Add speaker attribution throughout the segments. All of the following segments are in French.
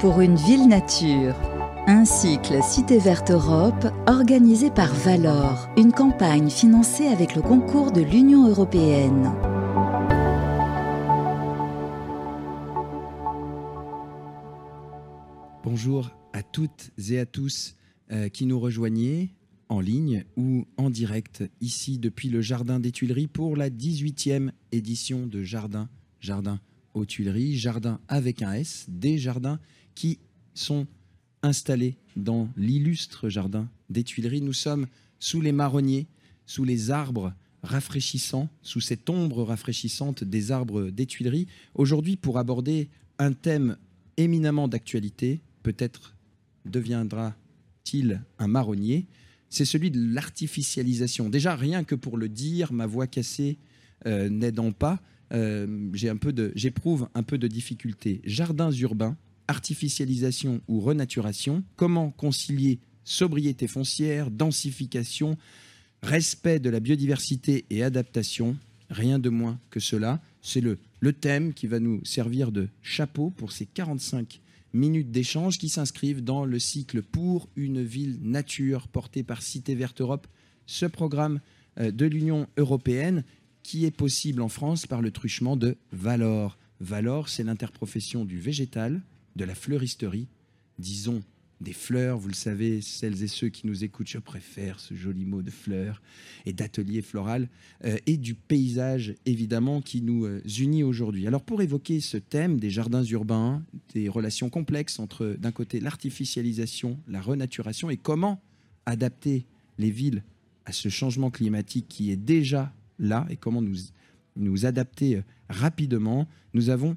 Speaker 1: pour une ville nature. Un cycle Cité Verte Europe organisé par Valor, une campagne financée avec le concours de l'Union européenne.
Speaker 2: Bonjour à toutes et à tous euh, qui nous rejoignez en ligne ou en direct ici depuis le Jardin des Tuileries pour la 18e édition de Jardin, Jardin aux Tuileries, Jardin avec un S, des jardins qui sont installés dans l'illustre Jardin des Tuileries. Nous sommes sous les marronniers, sous les arbres rafraîchissants, sous cette ombre rafraîchissante des arbres des Tuileries, aujourd'hui pour aborder un thème éminemment d'actualité, peut-être deviendra-t-il un marronnier, c'est celui de l'artificialisation. Déjà, rien que pour le dire, ma voix cassée euh, n'aidant pas, euh, j'éprouve un peu de difficulté. Jardins urbains, artificialisation ou renaturation, comment concilier sobriété foncière, densification, respect de la biodiversité et adaptation, rien de moins que cela. C'est le, le thème qui va nous servir de chapeau pour ces 45 minutes d'échange qui s'inscrivent dans le cycle pour une ville nature porté par Cité Verte Europe, ce programme euh, de l'Union européenne qui est possible en France par le truchement de Valor. Valor, c'est l'interprofession du végétal, de la fleuristerie, disons des fleurs, vous le savez, celles et ceux qui nous écoutent, je préfère ce joli mot de fleurs et d'atelier floral, euh, et du paysage, évidemment, qui nous euh, unit aujourd'hui. Alors pour évoquer ce thème des jardins urbains, des relations complexes entre, d'un côté, l'artificialisation, la renaturation, et comment adapter les villes à ce changement climatique qui est déjà là, et comment nous, nous adapter euh, rapidement, nous avons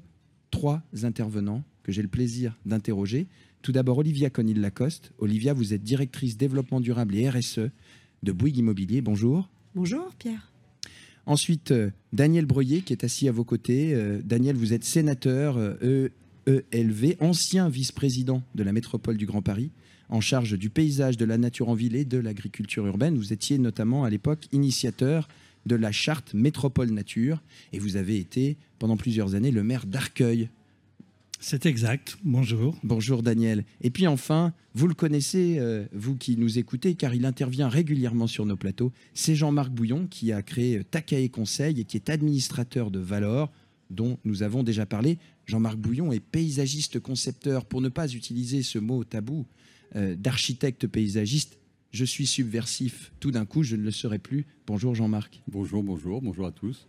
Speaker 2: trois intervenants que j'ai le plaisir d'interroger. Tout d'abord, Olivia Conil-Lacoste. Olivia, vous êtes directrice développement durable et RSE de Bouygues Immobilier. Bonjour.
Speaker 3: Bonjour, Pierre.
Speaker 2: Ensuite, euh, Daniel Breuillet, qui est assis à vos côtés. Euh, Daniel, vous êtes sénateur EELV, e ancien vice-président de la métropole du Grand Paris, en charge du paysage, de la nature en ville et de l'agriculture urbaine. Vous étiez notamment à l'époque initiateur de la charte Métropole Nature et vous avez été pendant plusieurs années le maire d'Arcueil
Speaker 4: c'est exact. Bonjour.
Speaker 2: Bonjour Daniel. Et puis enfin, vous le connaissez, euh, vous qui nous écoutez, car il intervient régulièrement sur nos plateaux. C'est Jean-Marc Bouillon qui a créé Takae Conseil et qui est administrateur de Valor, dont nous avons déjà parlé. Jean-Marc Bouillon est paysagiste concepteur, pour ne pas utiliser ce mot tabou euh, d'architecte paysagiste. Je suis subversif, tout d'un coup, je ne le serai plus. Bonjour Jean-Marc.
Speaker 5: Bonjour, bonjour, bonjour à tous.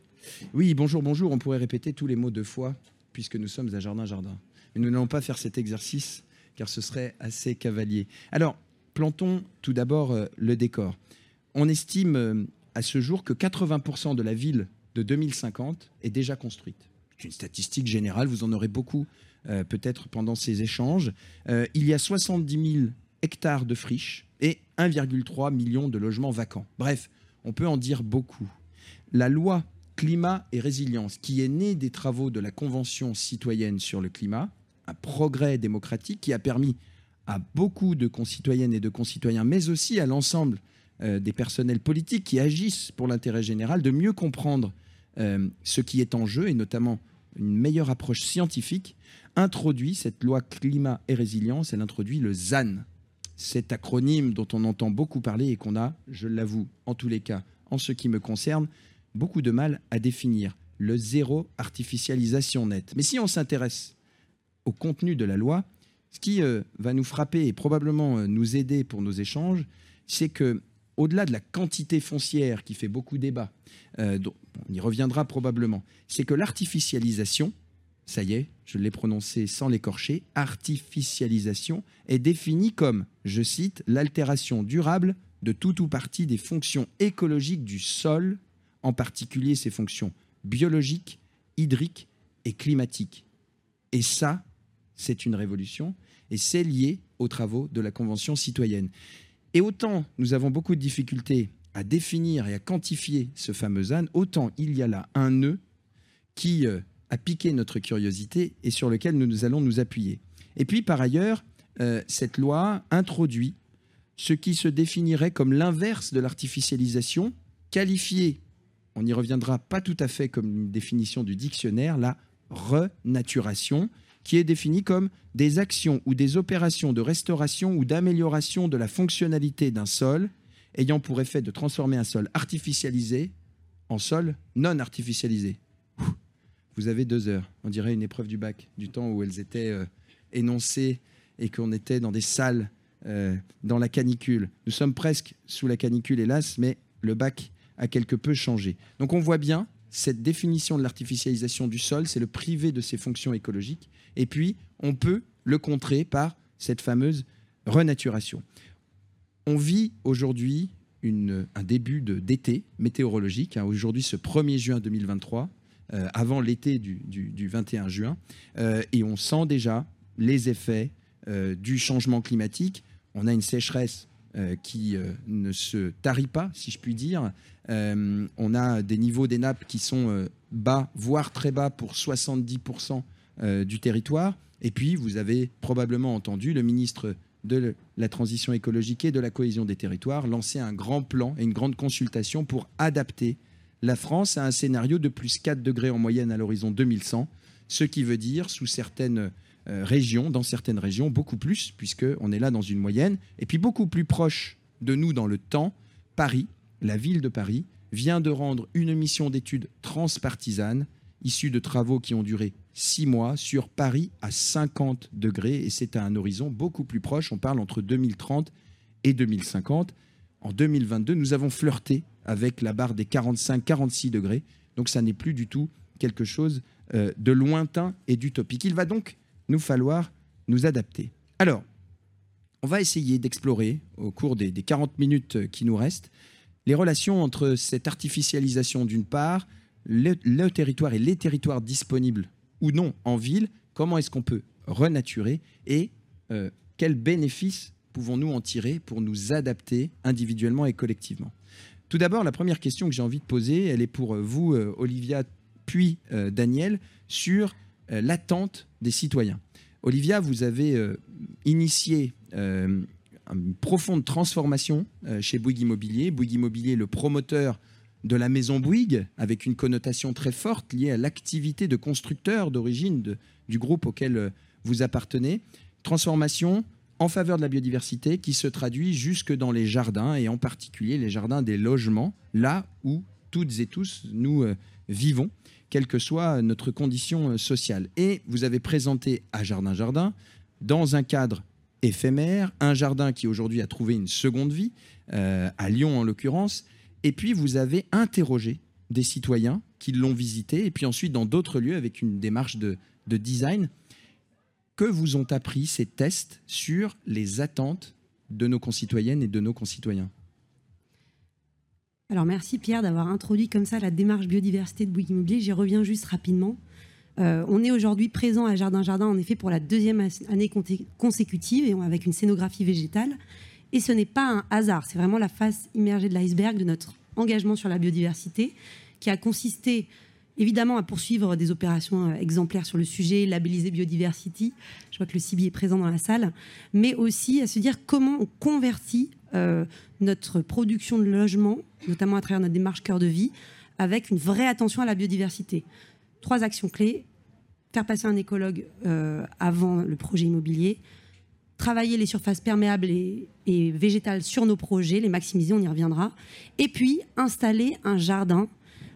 Speaker 2: Oui, bonjour, bonjour, on pourrait répéter tous les mots deux fois puisque nous sommes à Jardin-Jardin. Mais nous n'allons pas faire cet exercice, car ce serait assez cavalier. Alors, plantons tout d'abord euh, le décor. On estime euh, à ce jour que 80% de la ville de 2050 est déjà construite. C'est une statistique générale, vous en aurez beaucoup euh, peut-être pendant ces échanges. il y a 70 000 hectares de friches et 1,3 million de logements vacants. Bref, on peut en dire beaucoup. La loi climat et résilience, qui est né des travaux de la Convention citoyenne sur le climat, un progrès démocratique qui a permis à beaucoup de concitoyennes et de concitoyens, mais aussi à l'ensemble euh, des personnels politiques qui agissent pour l'intérêt général, de mieux comprendre euh, ce qui est en jeu, et notamment une meilleure approche scientifique, introduit cette loi climat et résilience, elle introduit le ZAN, cet acronyme dont on entend beaucoup parler et qu'on a, je l'avoue, en tous les cas, en ce qui me concerne, beaucoup de mal à définir le zéro artificialisation nette. Mais si on s'intéresse au contenu de la loi, ce qui euh, va nous frapper et probablement euh, nous aider pour nos échanges, c'est que au-delà de la quantité foncière qui fait beaucoup débat, euh, on y reviendra probablement, c'est que l'artificialisation, ça y est, je l'ai prononcé sans l'écorcher, artificialisation est définie comme, je cite, l'altération durable de tout ou partie des fonctions écologiques du sol en particulier ses fonctions biologiques, hydriques et climatiques. Et ça, c'est une révolution, et c'est lié aux travaux de la Convention citoyenne. Et autant nous avons beaucoup de difficultés à définir et à quantifier ce fameux âne, autant il y a là un nœud qui euh, a piqué notre curiosité et sur lequel nous allons nous appuyer. Et puis, par ailleurs, euh, cette loi introduit ce qui se définirait comme l'inverse de l'artificialisation, qualifié on n'y reviendra pas tout à fait comme une définition du dictionnaire, la renaturation, qui est définie comme des actions ou des opérations de restauration ou d'amélioration de la fonctionnalité d'un sol ayant pour effet de transformer un sol artificialisé en sol non artificialisé. Vous avez deux heures, on dirait une épreuve du bac, du temps où elles étaient euh, énoncées et qu'on était dans des salles euh, dans la canicule. Nous sommes presque sous la canicule, hélas, mais le bac a quelque peu changé. Donc on voit bien cette définition de l'artificialisation du sol, c'est le privé de ses fonctions écologiques. Et puis, on peut le contrer par cette fameuse renaturation. On vit aujourd'hui un début d'été météorologique. Hein. aujourd'hui, ce 1er juin 2023, euh, avant l'été du, 21 juin, euh, et on sent déjà les effets euh, du changement climatique. On a une sécheresse qui ne se tarit pas, si je puis dire. On a des niveaux des nappes qui sont bas, voire très bas pour 70% du territoire. Et puis, vous avez probablement entendu le ministre de la transition écologique et de la cohésion des territoires lancer un grand plan et une grande consultation pour adapter la France à un scénario de plus 4 degrés en moyenne à l'horizon 2100, ce qui veut dire sous certaines euh, régions, dans certaines régions, beaucoup plus, puisqu'on est là dans une moyenne, et puis beaucoup plus proche de nous dans le temps, Paris, la ville de Paris, vient de rendre une mission d'études transpartisane issue de travaux qui ont duré six mois sur Paris à 50 degrés et c'est à un horizon beaucoup plus proche. On parle entre 2030 et 2050. En 2022, nous avons flirté avec la barre des 45-46 degrés. Donc ça n'est plus du tout quelque chose euh, de lointain et d'utopique. Il va donc nous falloir nous adapter. Alors, on va essayer d'explorer au cours des, des 40 minutes qui nous restent les relations entre cette artificialisation d'une part, le, territoire et les territoires disponibles ou non en ville, comment est-ce qu'on peut renaturer et euh, quels bénéfices pouvons-nous en tirer pour nous adapter individuellement et collectivement? Tout d'abord, la première question que j'ai envie de poser, elle est pour vous, euh, Olivia, puis euh, Daniel, sur l'attente des citoyens. Olivia, vous avez initié une profonde transformation chez Bouygues Immobilier. Bouygues Immobilier, le promoteur de la maison Bouygues, avec une connotation très forte liée à l'activité de constructeur d'origine du groupe auquel euh, vous appartenez. Transformation en faveur de la biodiversité qui se traduit jusque dans les jardins et en particulier les jardins des logements, là où toutes et tous nous euh, vivons, quelle que soit notre condition euh, sociale. Et vous avez présenté à Jardin Jardin, dans un cadre éphémère, un jardin qui aujourd'hui a trouvé une seconde vie, à Lyon en l'occurrence, et puis, vous avez interrogé des citoyens qui l'ont visité, et puis ensuite dans d'autres lieux avec une démarche de, design. Que vous ont appris ces tests sur les attentes de nos concitoyennes et de nos concitoyens?
Speaker 3: Alors merci Pierre d'avoir introduit comme ça la démarche biodiversité de Bouygues Immobilier. J'y reviens juste rapidement. Euh, on est aujourd'hui présent à Jardin Jardin en effet pour la deuxième année consécutive et avec une scénographie végétale. Et ce n'est pas un hasard, c'est vraiment la face immergée de l'iceberg de notre engagement sur la biodiversité, qui a consisté évidemment à poursuivre des opérations euh, exemplaires sur le sujet, labelliser Biodiversity, je vois que le CIBI est présent dans la salle, mais aussi à se dire comment on convertit euh, notre production de logement, notamment à travers notre démarche cœur de vie, avec une vraie attention à la biodiversité. Trois actions clés, faire passer un écologue euh, avant le projet immobilier, travailler les surfaces perméables et, végétales sur nos projets, les maximiser, on y reviendra. Et puis installer un jardin,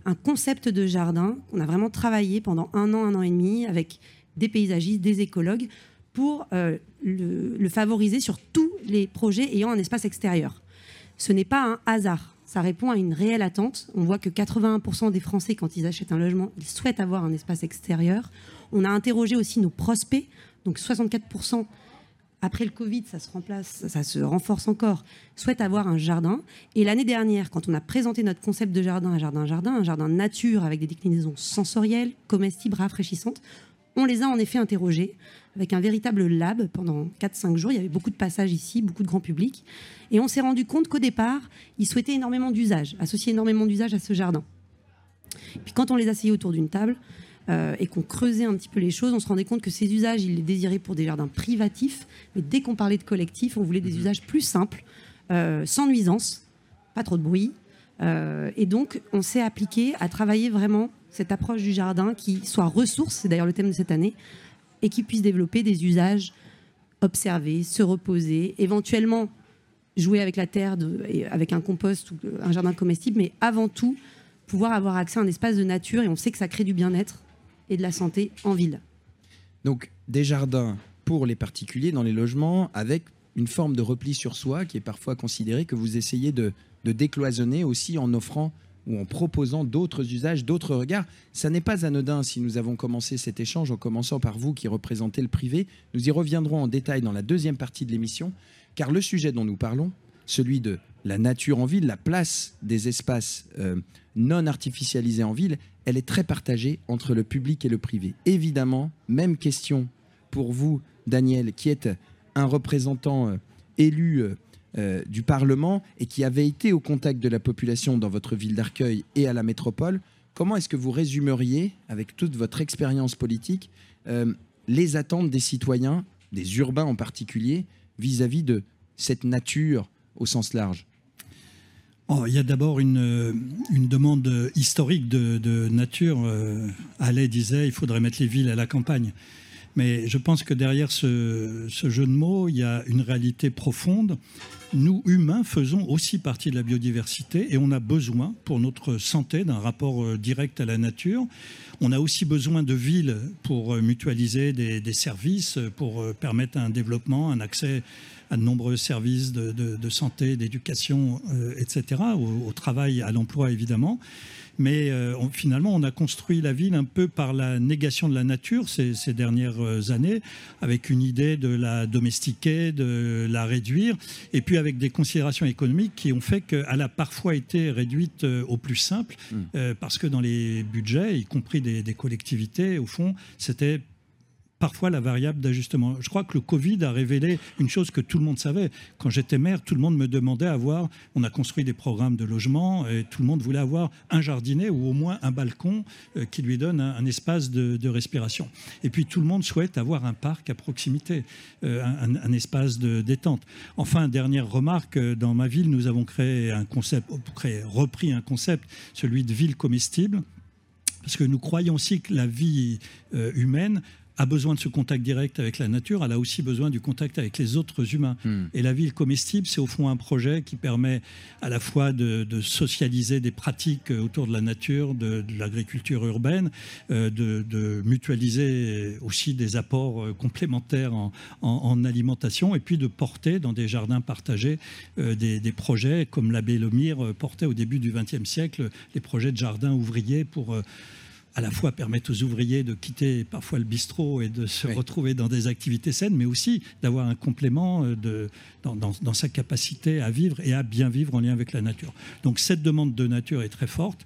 Speaker 3: un concept de jardin qu'on a vraiment travaillé pendant un an, un an et demi avec des paysagistes, des écologues pour euh, le, favoriser sur tous les projets ayant un espace extérieur. Ce n'est pas un hasard. Ça répond à une réelle attente. On voit que 81% des Français, quand ils achètent un logement, ils souhaitent avoir un espace extérieur. On a interrogé aussi nos prospects. Donc 64% après le Covid, ça se remplace, ça se renforce encore, souhaite avoir un jardin. Et l'année dernière, quand on a présenté notre concept de jardin, un jardin jardin, un jardin nature avec des déclinaisons sensorielles, comestibles, rafraîchissantes, on les a en effet interrogés avec un véritable lab pendant 4-5 jours. Il y avait beaucoup de passages ici, beaucoup de grand public. Et on s'est rendu compte qu'au départ, ils souhaitaient énormément d'usages, associer énormément d'usages à ce jardin. Puis quand on les asseyait autour d'une table, euh, et qu'on creusait un petit peu les choses, on se rendait compte que ces usages, ils les désiraient pour des jardins privatifs, mais dès qu'on parlait de collectif, on voulait des mhm. usages plus simples, euh, sans nuisance, pas trop de bruit. Euh, et donc, on s'est appliqué à travailler vraiment cette approche du jardin qui soit ressource, c'est d'ailleurs le thème de cette année, et qui puisse développer des usages, observer, se reposer, éventuellement jouer avec la terre, avec un compost ou un jardin comestible, mais avant tout, pouvoir avoir accès à un espace de nature et on sait que ça crée du bien-être et de la santé en ville.
Speaker 2: Donc des jardins pour les particuliers dans les logements avec une forme de repli sur soi qui est parfois considérée que vous essayez de, décloisonner aussi en offrant ou en proposant d'autres usages, d'autres regards. Ça n'est pas anodin si nous avons commencé cet échange en commençant par vous qui représentez le privé. Nous y reviendrons en détail dans la deuxième partie de l'émission, car le sujet dont nous parlons, celui de la nature en ville, la place des espaces euh, non artificialisés en ville, elle est très partagée entre le public et le privé. Évidemment, même question pour vous, Daniel, qui est un représentant euh, élu euh, du Parlement et qui avait été au contact de la population dans votre ville d'Arcueil et à la métropole. Comment est-ce que vous résumeriez, avec toute votre expérience politique, les attentes des citoyens, des urbains en particulier, vis-à-vis de cette nature au sens large
Speaker 4: oh, il y a d'abord une, demande historique de, nature. Euh, Allais disait il faudrait mettre les villes à la campagne. Mais je pense que derrière ce, jeu de mots, il y a une réalité profonde. Nous, humains, faisons aussi partie de la biodiversité et on a besoin, pour notre santé, d'un rapport euh, direct à la nature. On a aussi besoin de villes pour euh, mutualiser des services, pour permettre un développement, un accès à de nombreux services de, santé, d'éducation, euh, etc., au, travail, à l'emploi évidemment. Mais euh, finalement, on a construit la ville un peu par la négation de la nature ces, dernières euh, années, avec une idée de la domestiquer, de la réduire, et puis avec des considérations économiques qui ont fait qu'elle a parfois été réduite au plus simple, mmh. parce que dans les budgets, y compris des, des collectivités, au fond, c'était parfois la variable d'ajustement. Je crois que le Covid a révélé une chose que tout le monde savait. Quand j'étais maire, tout le monde me demandait à avoir, on a construit des programmes de logement et tout le monde voulait avoir un jardinet ou au moins un balcon euh, qui lui donne un, espace de, respiration. Et puis tout le monde souhaite avoir un parc à proximité, euh, un, espace de détente. Enfin, dernière remarque, euh, dans ma ville, nous avons créé un concept, créé, repris un concept, celui de ville comestible parce que nous croyons aussi que la vie humaine a besoin de ce contact direct avec la nature, elle a aussi besoin du contact avec les autres humains. Hmm. Et la ville comestible, c'est au fond un projet qui permet à la fois de, socialiser des pratiques autour de la nature, de, l'agriculture urbaine, euh, de, mutualiser aussi des apports euh, complémentaires en, alimentation, et puis de porter dans des jardins partagés euh, des, des, projets comme l'abbé Lemire portait au début du XXe siècle, les projets de jardins ouvriers pour à la fois permettre aux ouvriers de quitter parfois le bistrot et de se retrouver dans des activités saines, mais aussi d'avoir un complément euh, de, dans, dans, sa capacité à vivre et à bien vivre en lien avec la nature. Donc cette demande de nature est très forte.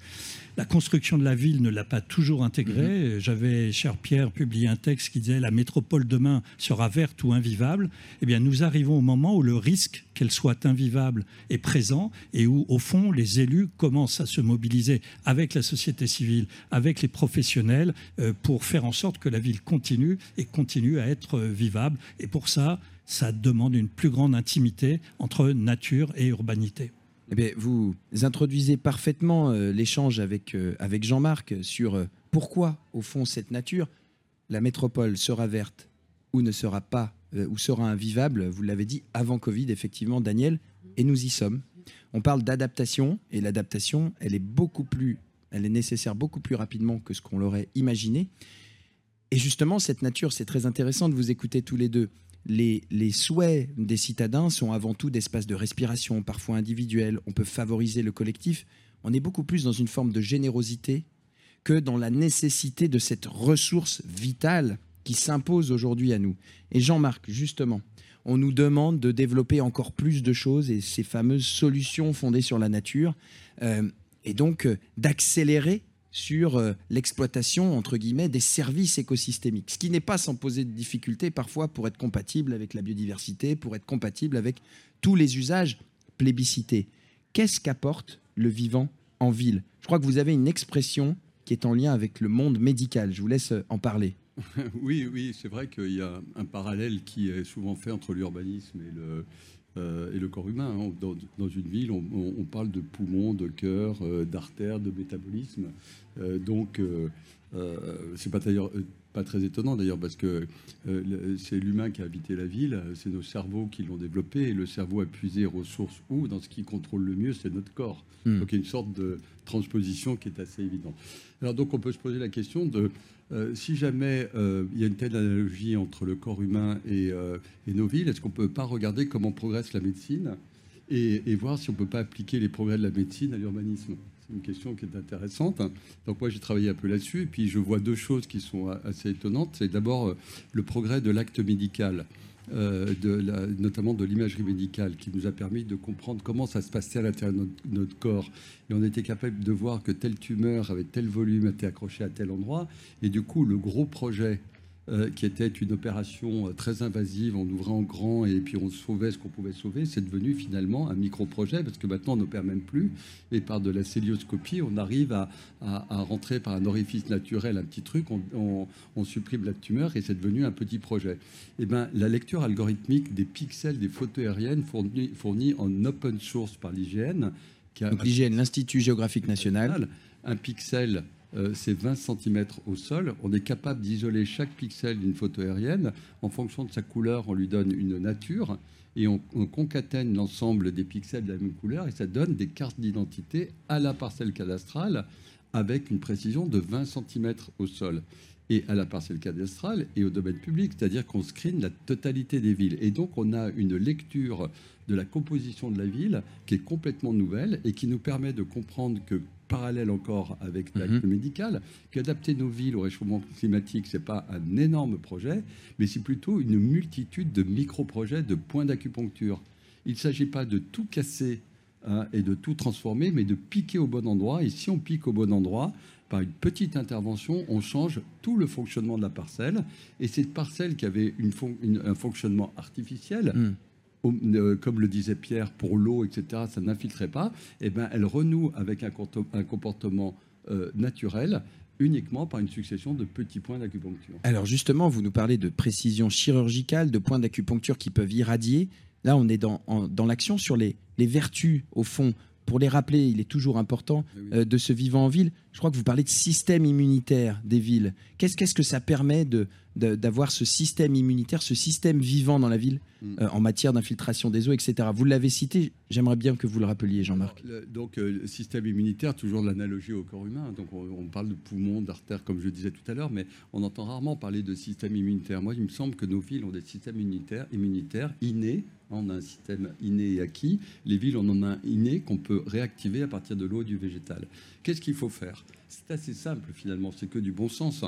Speaker 4: La construction de la ville ne l'a pas toujours intégrée. Mhm. J'avais, cher Pierre, publié un texte qui disait la métropole demain sera verte ou invivable. Eh bien, nous arrivons au moment où le risque qu'elle soit invivable est présent et où, au fond, les élus commencent à se mobiliser avec la société civile, avec les professionnels, euh, pour faire en sorte que la ville continue et continue à être euh, vivable. Et pour ça, ça demande une plus grande intimité entre nature et urbanité.
Speaker 2: Eh vous introduisez parfaitement euh, l'échange avec, avec Jean-Marc sur pourquoi, au fond, cette nature, la métropole sera verte ou ne sera pas, ou sera invivable, vous l'avez dit, avant Covid, effectivement, Daniel, et nous y sommes. On parle d'adaptation, et l'adaptation, elle est beaucoup plus, elle est nécessaire beaucoup plus rapidement que ce qu'on l'aurait imaginé. Et justement, cette nature, c'est très intéressant de vous écouter tous les deux les, souhaits des citadins sont avant tout d'espaces de respiration, parfois individuels. On peut favoriser le collectif. On est beaucoup plus dans une forme de générosité que dans la nécessité de cette ressource vitale qui s'impose aujourd'hui à nous. Et Jean-Marc, justement, on nous demande de développer encore plus de choses et ces fameuses solutions fondées sur la nature, euh, et donc euh, d'accélérer sur euh, l'exploitation, entre guillemets, des services écosystémiques, ce qui n'est pas sans poser de difficultés parfois pour être compatible avec la biodiversité, pour être compatible avec tous les usages plébiscités. Qu'est-ce qu'apporte le vivant en ville? Je crois que vous avez une expression qui est en lien avec le monde médical. Je vous laisse euh, en parler.
Speaker 5: Oui, oui, c'est vrai qu'il y a un parallèle qui est souvent fait entre l'urbanisme et le, euh, et le corps humain. Hein. Dans, une ville, on, parle de poumons, de cœur, euh, d'artères, de métabolisme. Euh, donc, c'est pas d'ailleurs pas très étonnant d'ailleurs, parce que c'est l'humain qui a habité la ville, c'est nos cerveaux qui l'ont développé, et le cerveau a puisé ressources où? Dans ce qui contrôle le mieux, c'est notre corps. Hmm. Donc il y a une sorte de transposition qui est assez évidente. Alors donc on peut se poser la question de euh, si jamais euh, il y a une telle analogie entre le corps humain et, et nos villes, est-ce qu'on ne peut pas regarder comment progresse la médecine et, et voir si on ne peut pas appliquer les progrès de la médecine à l'urbanisme? C'est une question qui est intéressante. Donc moi j'ai travaillé un peu là-dessus et puis je vois deux choses qui sont assez étonnantes. C'est d'abord euh, le progrès de l'acte médical. Euh, notamment de l'imagerie médicale, qui nous a permis de comprendre comment ça se passait à l'intérieur de notre, corps. Et on était capable de voir que telle tumeur avait tel volume, était accrochée à tel endroit. Et du coup, le gros projet euh, qui était une opération euh, très invasive, on ouvrait en grand et puis on sauvait ce qu'on pouvait sauver, c'est devenu finalement un micro-projet parce que maintenant on n'opère même plus et par de la célioscopie, on arrive à, rentrer par un orifice naturel un petit truc, on, supprime la tumeur et c'est devenu un petit projet. Et eh ben, la lecture algorithmique des pixels des photos aériennes fournie, fournie en open source par l'IGN.
Speaker 2: l'IGN, l'Institut géographique national.
Speaker 5: Un pixel euh, c'est 20 cm au sol. On est capable d'isoler chaque pixel d'une photo aérienne. En fonction de sa couleur, on lui donne une nature et on, concatène l'ensemble des pixels de la même couleur et ça donne des cartes d'identité à la parcelle cadastrale avec une précision de 20 cm au sol et à la parcelle cadastrale et au domaine public, c'est-à-dire qu'on screen la totalité des villes. Et donc on a une lecture de la composition de la ville qui est complètement nouvelle et qui nous permet de comprendre que parallèle encore avec l'acte mhm. médical, qu'adapter nos villes au réchauffement climatique, ce n'est pas un énorme projet, mais c'est plutôt une multitude de micro-projets, de points d'acupuncture. Il ne s'agit pas de tout casser hein, et de tout transformer, mais de piquer au bon endroit. Et si on pique au bon endroit, par une petite intervention, on change tout le fonctionnement de la parcelle. Et cette parcelle qui avait un fonctionnement artificiel, mm. Euh, comme le disait Pierre, pour l'eau, etc., ça n'infiltrait pas, eh ben, elle renoue avec un, comportement euh, naturel uniquement par une succession de petits points d'acupuncture.
Speaker 2: Alors justement, vous nous parlez de précision chirurgicale, de points d'acupuncture qui peuvent irradier. Là, on est dans, dans l'action sur les, les vertus, au fond, pour les rappeler, il est toujours important eh euh, de ce vivant en ville. Je crois que vous parlez de système immunitaire des villes. Qu'est-ce que ça permet de, d'avoir ce système immunitaire, ce système vivant dans la ville mm. euh, en matière d'infiltration des eaux, etc. Vous l'avez cité, j'aimerais bien que vous le rappeliez, Jean-Marc.
Speaker 5: Donc, euh, système immunitaire, toujours l'analogie au corps humain. Donc, on, parle de poumons, d'artères, comme je disais tout à l'heure, mais on entend rarement parler de système immunitaire. Moi, il me semble que nos villes ont des systèmes immunitaires, immunitaires innés. On a un système inné et acquis. Les villes, on en a un inné qu'on peut réactiver à partir de l'eau et du végétal. Qu'est-ce qu'il faut faire? C'est assez simple, finalement. C'est que du bon sens.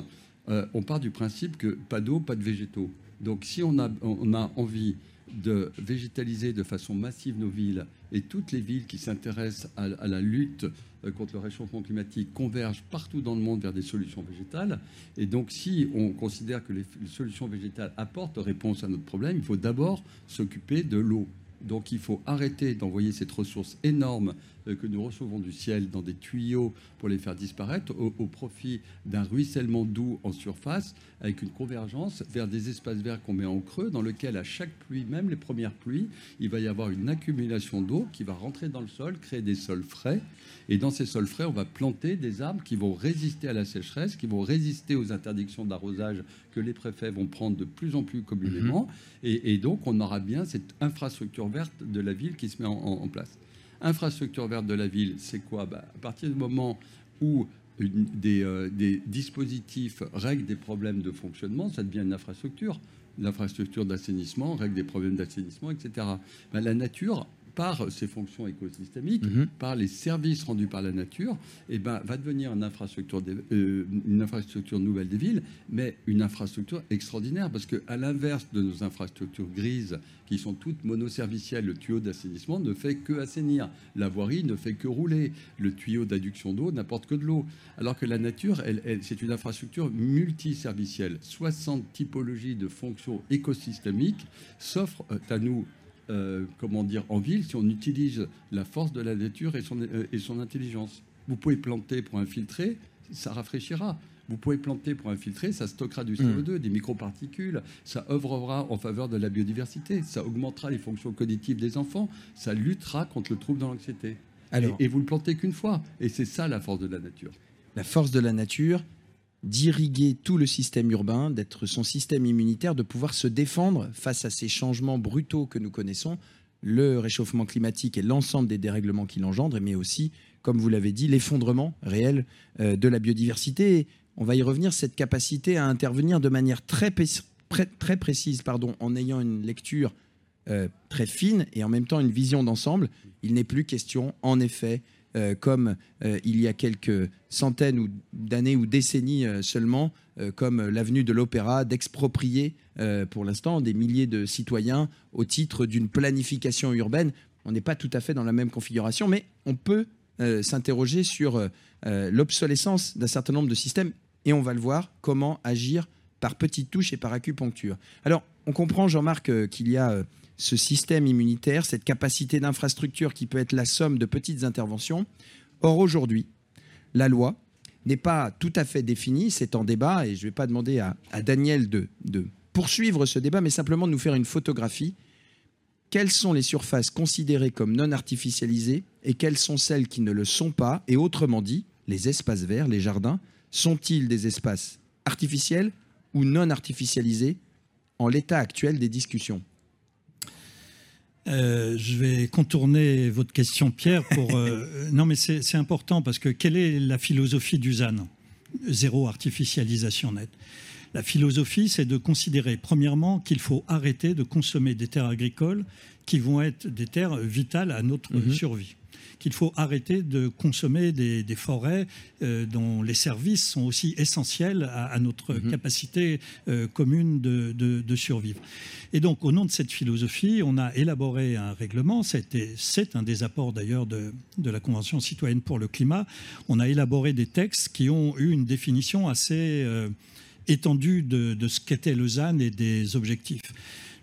Speaker 5: Euh, on part du principe que pas d'eau, pas de végétaux. Donc si on a, envie de végétaliser de façon massive nos villes et toutes les villes qui s'intéressent à, la lutte euh, contre le réchauffement climatique convergent partout dans le monde vers des solutions végétales. Et donc, si on considère que les solutions végétales apportent réponse à notre problème, il faut d'abord s'occuper de l'eau. Donc il faut arrêter d'envoyer cette ressource énorme euh, que nous recevons du ciel dans des tuyaux pour les faire disparaître au, profit d'un ruissellement doux en surface avec une convergence vers des espaces verts qu'on met en creux dans lequel à chaque pluie, même les premières pluies, il va y avoir une accumulation d'eau qui va rentrer dans le sol, créer des sols frais. Et dans ces sols frais, on va planter des arbres qui vont résister à la sécheresse, qui vont résister aux interdictions d'arrosage que les préfets vont prendre de plus en plus communément. Mhm. Et, donc, on aura bien cette infrastructure verte de la ville qui se met en place. Infrastructure verte de la ville, c'est quoi? Bah, À partir du moment où euh, des, dispositifs règlent des problèmes de fonctionnement, ça devient une infrastructure. L'infrastructure d'assainissement règle des problèmes d'assainissement, etc. Bah, la nature par ses fonctions écosystémiques, mhm. par les services rendus par la nature, et eh ben, va devenir une infrastructure, euh, une infrastructure nouvelle des villes, mais une infrastructure extraordinaire, parce qu'à l'inverse de nos infrastructures grises, qui sont toutes monoservicielles, le tuyau d'assainissement ne fait que assainir, la voirie ne fait que rouler, le tuyau d'adduction d'eau n'apporte que de l'eau, alors que la nature, elle, c'est une infrastructure multiservicielle. 60 typologies de fonctions écosystémiques s'offrent à nous euh, comment dire, en ville si on utilise la force de la nature et son, euh, et son intelligence. Vous pouvez planter pour infiltrer, ça rafraîchira. Vous pouvez planter pour infiltrer, ça stockera du CO2, mmh. des microparticules, ça œuvrera en faveur de la biodiversité, ça augmentera les fonctions cognitives des enfants, ça luttera contre le trouble dans l'anxiété. Et, et, vous le plantez qu'une fois. Et c'est ça la force de la nature.
Speaker 2: La force de la nature, d'irriguer tout le système urbain, d'être son système immunitaire, de pouvoir se défendre face à ces changements brutaux que nous connaissons, le réchauffement climatique et l'ensemble des dérèglements qu'il engendre, mais aussi, comme vous l'avez dit, l'effondrement réel euh, de la biodiversité. on va y revenir, cette capacité à intervenir de manière très, très précise pardon, en ayant une lecture euh, très fine et en même temps une vision d'ensemble. Il n'est plus question, en effet, euh, comme euh, il y a quelques centaines d'années ou décennies euh, seulement, comme l'avenue de l'Opéra, d'exproprier pour l'instant des milliers de citoyens au titre d'une planification urbaine. On n'est pas tout à fait dans la même configuration, mais on peut s'interroger sur l'obsolescence d'un certain nombre de systèmes et on va le voir, comment agir par petites touches et par acupuncture. Alors, on comprend, Jean-Marc, qu'il y a ce système immunitaire, cette capacité d'infrastructure qui peut être la somme de petites interventions. Or, aujourd'hui, la loi n'est pas tout à fait définie, c'est en débat, et je ne vais pas demander à, Daniel de, poursuivre ce débat, mais simplement de nous faire une photographie. Quelles sont les surfaces considérées comme non artificialisées et quelles sont celles qui ne le sont pas? Et autrement dit, les espaces verts, les jardins, sont-ils des espaces artificiels ou non artificialisés en l'état actuel des discussions?
Speaker 4: Euh, je vais contourner votre question, Pierre. Pour, euh, non, mais c'est important parce que quelle est la philosophie du ZAN? Zéro artificialisation nette. La philosophie, c'est de considérer, premièrement, qu'il faut arrêter de consommer des terres agricoles qui vont être des terres vitales à notre mhm. survie qu'il faut arrêter de consommer des, forêts euh, dont les services sont aussi essentiels à, notre mhm. capacité euh, commune de, survivre. Et donc, au nom de cette philosophie, on a élaboré un règlement. C'est un des apports d'ailleurs de, la Convention citoyenne pour le climat. On a élaboré des textes qui ont eu une définition assez euh, étendue de, de ce qu'était Lausanne et des objectifs.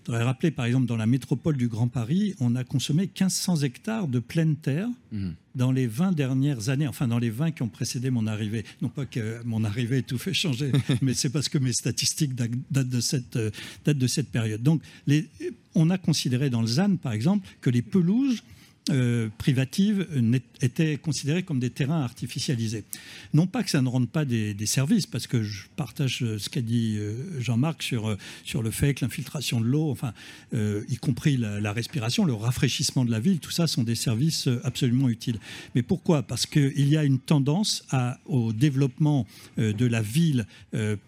Speaker 4: Je voudrais rappeler, par exemple, dans la métropole du Grand Paris, on a consommé 1500 hectares de pleine terre mhm. dans les 20 dernières années, enfin dans les 20 qui ont précédé mon arrivée. Non pas que mon arrivée ait tout fait changer, mais c'est parce que mes statistiques datent de cette, euh, datent de cette période. Donc, les, on a considéré dans le ZAN, par exemple, que les pelouses euh, privatives étaient considérées comme des terrains artificialisés. Non pas que ça ne rende pas des, services, parce que je partage euh, ce qu'a dit euh, Jean-Marc sur, sur le fait que l'infiltration de l'eau, enfin, y compris la, respiration, le rafraîchissement de la ville, tout ça sont des services absolument utiles. Mais pourquoi? Parce qu'il y a une tendance au développement de la ville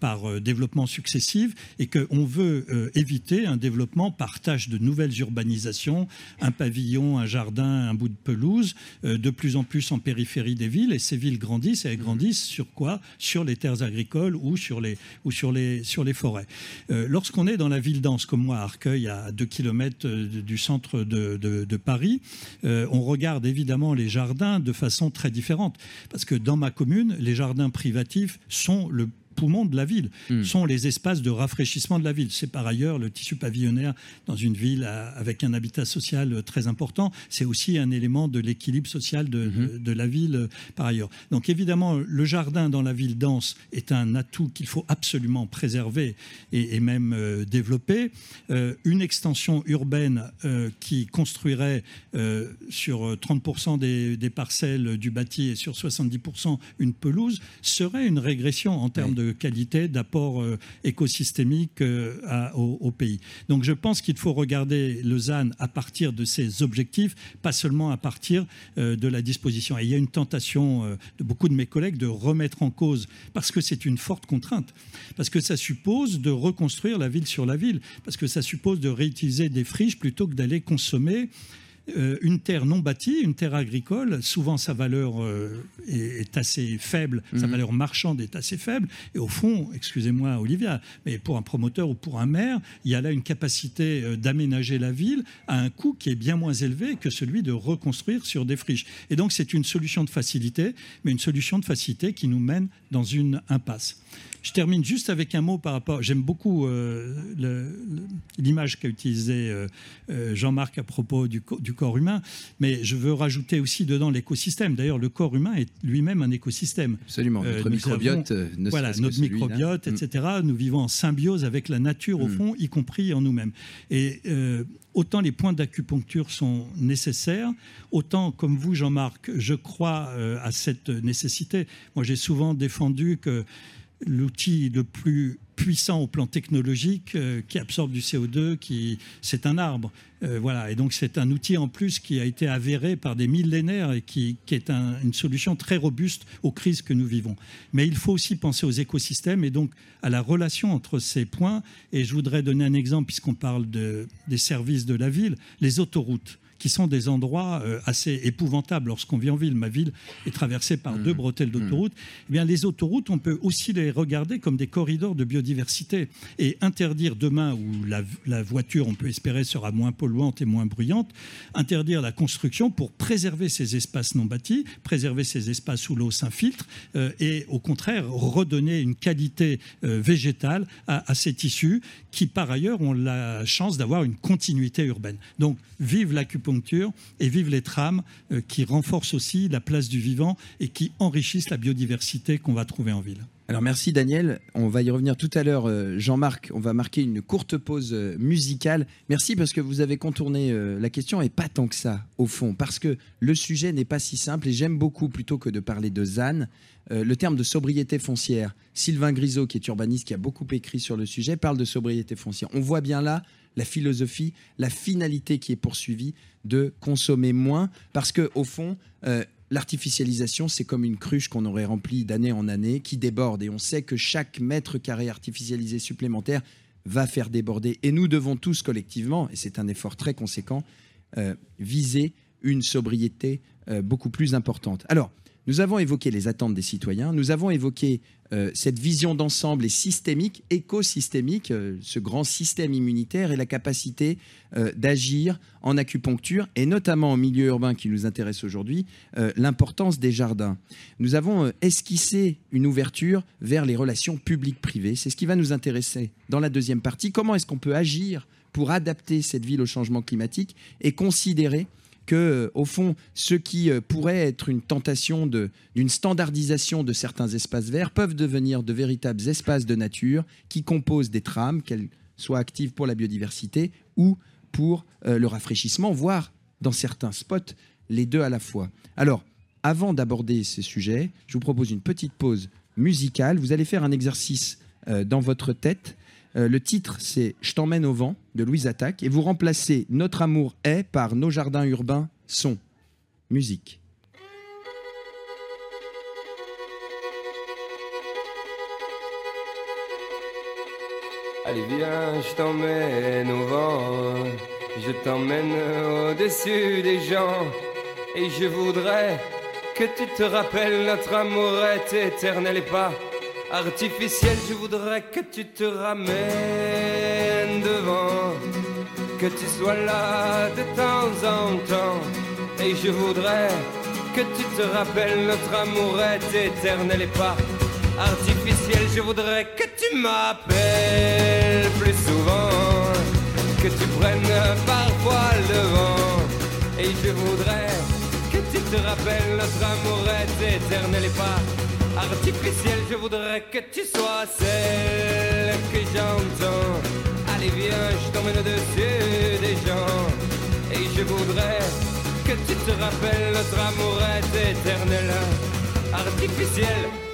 Speaker 4: par développement successif et qu'on veut éviter un développement par tâche de nouvelles urbanisations, un pavillon, un jardin, un bout de pelouse, euh, de plus en plus en périphérie des villes, et ces villes grandissent, et elles grandissent sur quoi? Sur les terres agricoles ou sur les, ou sur les, sur les forêts. Euh, lorsqu'on est dans la ville dense, comme moi, à Arcueil, à 2 km euh, du centre de, de, Paris, on regarde évidemment les jardins de façon très différente. Parce que dans ma commune, les jardins privatifs sont le poumons de la ville, hmm. sont les espaces de rafraîchissement de la ville. C'est par ailleurs le tissu pavillonnaire dans une ville avec un habitat social très important. C'est aussi un élément de l'équilibre social de, hmm. la ville euh, par ailleurs. Donc évidemment, le jardin dans la ville dense est un atout qu'il faut absolument préserver et, même euh, développer. Euh, une extension urbaine qui construirait sur 30% des, des, parcelles du bâti et sur 70% une pelouse serait une régression en termes de qualité, d'apport euh, écosystémique euh, au, pays. Donc je pense qu'il faut regarder le ZAN à partir de ses objectifs, pas seulement à partir euh, de la disposition. Et il y a une tentation de beaucoup de mes collègues de remettre en cause, parce que c'est une forte contrainte, parce que ça suppose de reconstruire la ville sur la ville, parce que ça suppose de réutiliser des friches plutôt que d'aller consommer euh, une terre non bâtie, une terre agricole, souvent sa valeur euh, est, assez faible, sa mhm. valeur marchande est assez faible. Et au fond, excusez-moi Olivia, mais pour un promoteur ou pour un maire, il y a là une capacité euh, d'aménager la ville à un coût qui est bien moins élevé que celui de reconstruire sur des friches. Et donc c'est une solution de facilité, mais une solution de facilité qui nous mène dans une impasse. Je termine juste avec un mot par rapport. J'aime beaucoup euh, l'image qu'a utilisée euh, euh, Jean-Marc à propos du, corps humain, mais je veux rajouter aussi dedans l'écosystème. D'ailleurs, le corps humain est lui-même un écosystème.
Speaker 2: Absolument. Notre microbiote,
Speaker 4: voilà, notre microbiote, mm. etc. Nous vivons en symbiose avec la nature au mm. fond, y compris en nous-mêmes. Et autant les points d'acupuncture sont nécessaires, autant comme vous, Jean-Marc, je crois à cette nécessité. Moi, j'ai souvent défendu que l'outil le plus puissant au plan technologique, euh, qui absorbe du CO2, qui c'est un arbre. Euh, voilà, et donc c'est un outil en plus qui a été avéré par des millénaires et qui, est une solution très robuste aux crises que nous vivons. Mais il faut aussi penser aux écosystèmes et donc à la relation entre ces points. Et je voudrais donner un exemple puisqu'on parle de, des services de la ville, les autoroutes qui sont des endroits euh, assez épouvantables lorsqu'on vit en ville. Ma ville est traversée par mmh. deux bretelles d'autoroutes. Mmh. Eh bien, les autoroutes, on peut aussi les regarder comme des corridors de biodiversité et interdire demain où la, la voiture, on peut espérer, sera moins polluante et moins bruyante, interdire la construction pour préserver ces espaces non bâtis, préserver ces espaces où l'eau s'infiltre euh, et au contraire redonner une qualité euh, végétale à, à ces tissus qui par ailleurs ont la chance d'avoir une continuité urbaine. Donc vive l'acupuncture et vivent les trames euh, qui renforcent aussi la place du vivant et qui enrichissent la biodiversité qu'on va trouver en ville.
Speaker 2: Alors merci Daniel, on va y revenir tout à l'heure. Euh, Jean-Marc, on va marquer une courte pause euh, musicale. Merci parce que vous avez contourné la question et pas tant que ça au fond, parce que le sujet n'est pas si simple et j'aime beaucoup plutôt que de parler de ZAN, le terme de sobriété foncière. Sylvain Grisot, qui est urbaniste, qui a beaucoup écrit sur le sujet, parle de sobriété foncière. On voit bien là la philosophie, la finalité qui est poursuivie de consommer moins, parce que au fond, euh, l'artificialisation, c'est comme une cruche qu'on aurait remplie d'année en année, qui déborde, et on sait que chaque mètre carré artificialisé supplémentaire va faire déborder, et nous devons tous collectivement, et c'est un effort très conséquent, euh, viser une sobriété euh, beaucoup plus importante. Alors, nous avons évoqué les attentes des citoyens, nous avons évoqué euh, cette vision d'ensemble et systémique, écosystémique, euh, ce grand système immunitaire et la capacité euh, d'agir en acupuncture et notamment en milieu urbain qui nous intéresse aujourd'hui, l'importance des jardins. Nous avons esquissé une ouverture vers les relations publiques-privées. C'est ce qui va nous intéresser dans la deuxième partie. Comment est-ce qu'on peut agir pour adapter cette ville au changement climatique et considérer que, au fond, ce qui euh, pourrait être une tentation d'une standardisation de certains espaces verts peuvent devenir de véritables espaces de nature qui composent des trames, qu'elles soient actives pour la biodiversité ou pour euh, le rafraîchissement, voire dans certains spots, les deux à la fois. Alors, avant d'aborder ces sujets, je vous propose une petite pause musicale. Vous allez faire un exercice euh, dans votre tête euh, le titre, c'est Je t'emmène au vent de Louise Attaque. Et vous remplacez Notre amour est par Nos jardins urbains sont. Musique.
Speaker 6: Allez viens, je t'emmène au vent, je t'emmène au-dessus des gens, et je voudrais que tu te rappelles notre amour est éternel et pas artificiel, je voudrais que tu te ramènes devant, que tu sois là de temps en temps. Et je voudrais que tu te rappelles, notre amour est éternel et pas artificiel. Je voudrais que tu m'appelles plus souvent, que tu prennes parfois le vent. Et je voudrais que tu te rappelles, notre amour est éternel et pas artificielle, je voudrais que tu sois celle que j'entends. Allez viens, je t'emmène au-dessus des gens. Et je voudrais que tu te rappelles, notre amour est éternel, artificiel.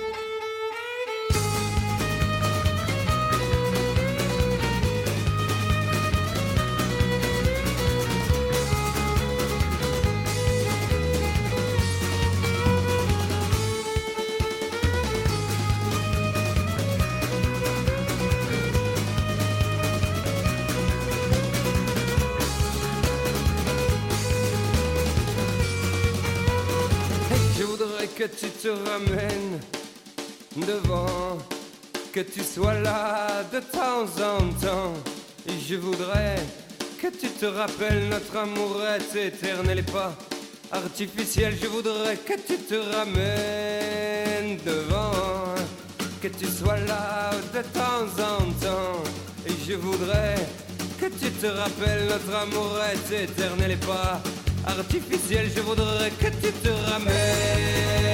Speaker 6: Ramènes devant, que tu sois là de temps en temps. Et je voudrais que tu te rappelles, notre amour est éternel et pas artificiel. Je voudrais que tu te ramènes devant, que tu sois là de temps en temps. Et je voudrais que tu te rappelles, notre amour est éternel et pas artificiel, je voudrais que tu te ramènes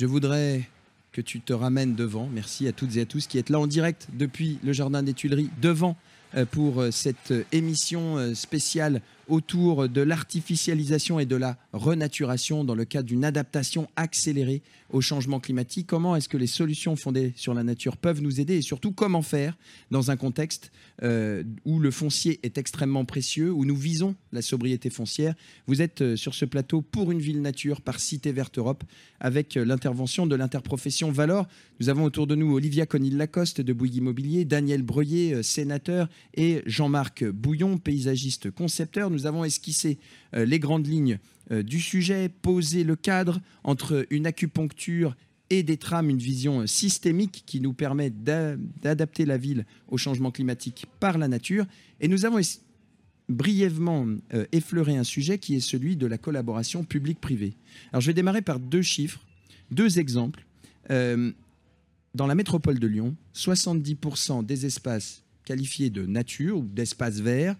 Speaker 2: Je voudrais que tu te ramènes devant. Merci à toutes et à tous qui êtes là en direct depuis le Jardin des Tuileries, devant euh, pour euh, cette euh, émission spéciale autour de l'artificialisation et de la renaturation dans le cadre d'une adaptation accélérée au changement climatique. Comment est-ce que les solutions fondées sur la nature peuvent nous aider et surtout comment faire dans un contexte euh, où le foncier est extrêmement précieux, où nous visons la sobriété foncière Vous êtes euh, sur ce plateau pour une ville nature par Cité Verte Europe avec euh, l'intervention de l'interprofession Valor. Nous avons autour de nous Olivia Conil-Lacoste de Bouygues Immobilier, Daniel Breuer, sénateur, et Jean-Marc Bouillon, paysagiste concepteur. Nous avons esquissé les grandes lignes du sujet, poser le cadre entre une acupuncture et des trames, une vision systémique qui nous permet d'adapter la ville au changement climatique par la nature. Et nous avons brièvement euh, effleuré un sujet qui est celui de la collaboration publique-privée. Alors je vais démarrer par deux chiffres, deux exemples. Euh, dans la métropole de Lyon, 70% des espaces qualifiés de nature ou d'espaces verts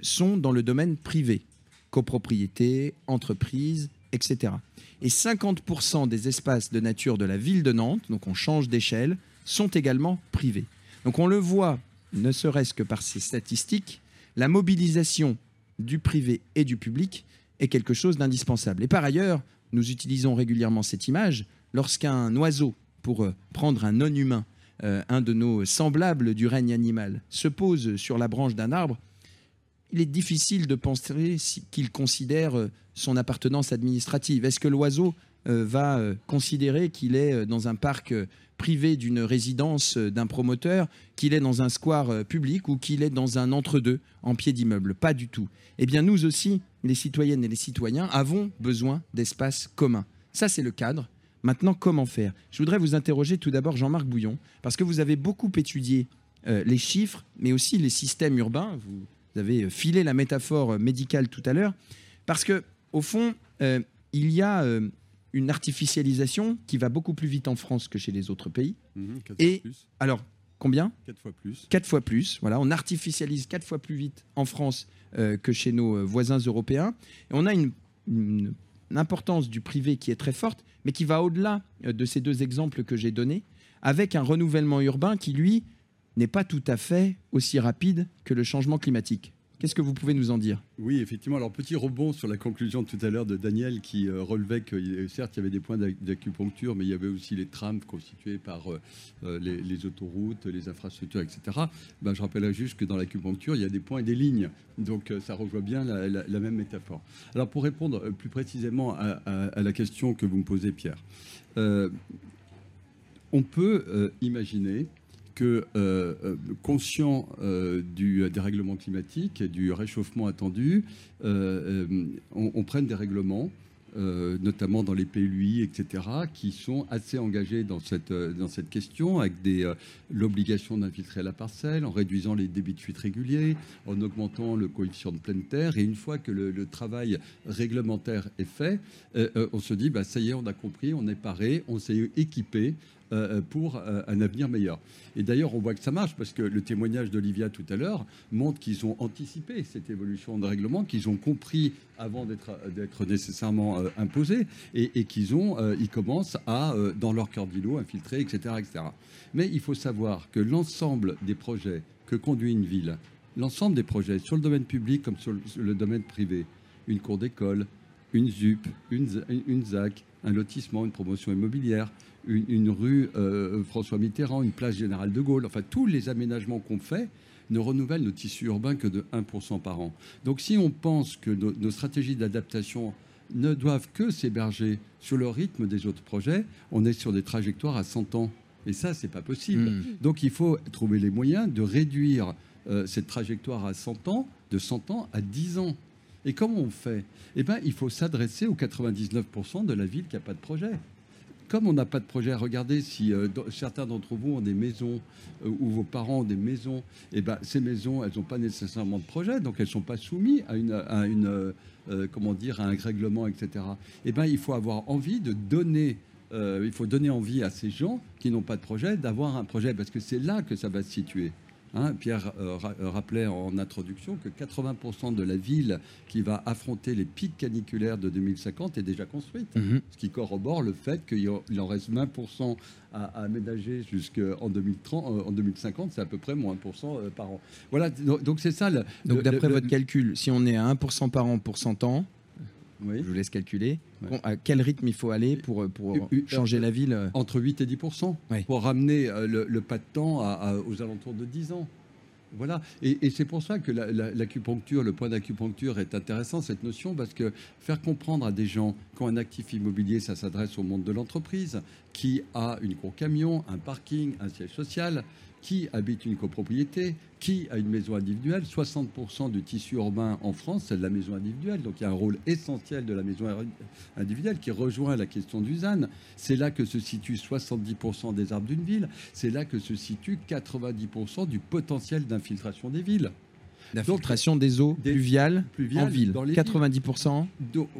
Speaker 2: sont dans le domaine privé copropriété, entreprise, etc. Et 50% des espaces de nature de la ville de Nantes, donc on change d'échelle, sont également privés. Donc on le voit, ne serait-ce que par ces statistiques, la mobilisation du privé et du public est quelque chose d'indispensable. Et par ailleurs, nous utilisons régulièrement cette image lorsqu'un oiseau, pour euh, prendre un non-humain, euh, un de nos semblables du règne animal, se pose sur la branche d'un arbre, il est difficile de penser qu'il considère euh, son appartenance administrative. Est-ce que l'oiseau euh, va euh, considérer qu'il est dans un parc privé d'une résidence d'un promoteur, qu'il est dans un square public ou qu'il est dans un entre-deux en pied d'immeuble? Pas du tout. Eh bien, nous aussi, les citoyennes et les citoyens, avons besoin d'espaces communs. Ça, c'est le cadre. Maintenant, comment faire? Je voudrais vous interroger tout d'abord, Jean-Marc Bouillon, parce que vous avez beaucoup étudié les chiffres, mais aussi les systèmes urbains. Vous avez filé la métaphore médicale tout à l'heure, parce que au fond, euh, il y a euh, une artificialisation qui va beaucoup plus vite en France que chez les autres pays.
Speaker 5: Mhm,
Speaker 2: et alors, combien?
Speaker 5: Quatre fois plus.
Speaker 2: Quatre fois plus. Voilà, on artificialise quatre fois plus vite en France euh, que chez nos voisins européens. Et on a une, une, importance du privé qui est très forte, mais qui va au-delà de ces deux exemples que j'ai donnés, avec un renouvellement urbain qui, lui, n'est pas tout à fait aussi rapide que le changement climatique. Qu'est-ce que vous pouvez nous en dire?
Speaker 5: Oui, effectivement. Alors, petit rebond sur la conclusion tout à l'heure de Daniel qui euh, relevait que, euh, certes, il y avait des points d'acupuncture, mais il y avait aussi les trams constitués par euh, les, autoroutes, les infrastructures, etc. Ben, je rappellerai juste que dans l'acupuncture, il y a des points et des lignes. Donc, ça rejoint bien la, même métaphore. Alors, pour répondre plus précisément à, la question que vous me posez, Pierre, on peut imaginer que, euh, euh, conscient euh, du dérèglement climatique et du réchauffement attendu, on, prenne des règlements notamment dans les PLUI, etc., qui sont assez engagés dans cette, dans cette question, avec l'obligation d'infiltrer la parcelle, en réduisant les débits de fuite réguliers, en augmentant le coefficient de pleine terre. Et une fois que le, travail réglementaire est fait, on se dit, bah, ça y est, on a compris, on est paré, on s'est équipé pour euh, un avenir meilleur. Et d'ailleurs, on voit que ça marche parce que le témoignage d'Olivia tout à l'heure montre qu'ils ont anticipé cette évolution de règlement, qu'ils ont compris avant d'être nécessairement imposés et, qu'ils ont, ils commencent à, dans leur cœur d'îlot, infiltrer, etc., etc. Mais il faut savoir que l'ensemble des projets que conduit une ville, l'ensemble des projets sur le domaine public comme sur le domaine privé, une cour d'école, une ZUP, une ZAC, un lotissement, une promotion immobilière, une, rue euh, François Mitterrand, une place Générale de Gaulle. Enfin, tous les aménagements qu'on fait ne renouvellent nos tissus urbains que de 1% par an. Donc si on pense que nos, stratégies d'adaptation ne doivent que s'héberger sur le rythme des autres projets, on est sur des trajectoires à 100 ans. Et ça, c'est pas possible. Hmm. Donc il faut trouver les moyens de réduire euh, cette trajectoire à 100 ans, de 100 ans à 10 ans. Et comment on fait? Eh bien, il faut s'adresser aux 99% de la ville qui n'a pas de projet comme on n'a pas de projet, regardez si euh, certains d'entre vous ont des maisons euh, ou vos parents ont des maisons, eh ben ces maisons, elles n'ont pas nécessairement de projet, donc elles ne sont pas soumises à une, à une euh, comment dire, à un règlement, etc. Et eh ben il faut avoir envie de donner. il faut donner envie à ces gens qui n'ont pas de projet d'avoir un projet parce que c'est là que ça va se situer. Hein, Pierre euh, euh, rappelait en introduction que 80% de la ville qui va affronter les pics caniculaires de 2050 est déjà construite, mhm. ce qui corrobore le fait qu'il en reste 20% à, aménager jusqu'en 2030, en 2050, c'est à peu près moins 1% par an. Voilà, donc c'est ça.
Speaker 2: donc d'après votre calcul, si on est à 1% par an pour 100 ans, je vous laisse calculer. à quel rythme il faut aller pour, pour changer la ville euh
Speaker 5: Entre 8 et 10% pour ramener euh, le, pas de temps aux alentours de 10 ans. Voilà, et, c'est pour ça que l'acupuncture, le point d'acupuncture est intéressant, cette notion, parce que faire comprendre à des gens qu'un un actif immobilier, ça s'adresse au monde de l'entreprise, qui a une cour camion, un parking, un siège social, qui habite une copropriété, qui a une maison individuelle. 60% du tissu urbain en France, c'est de la maison individuelle. Donc il y a un rôle essentiel de la maison individuelle qui rejoint la question du ZAN. C'est là que se situent 70% des arbres d'une ville. C'est là que se situe 90% du potentiel d'infiltration des villes.
Speaker 2: L'infiltration des eaux pluviales, en ville, 90%.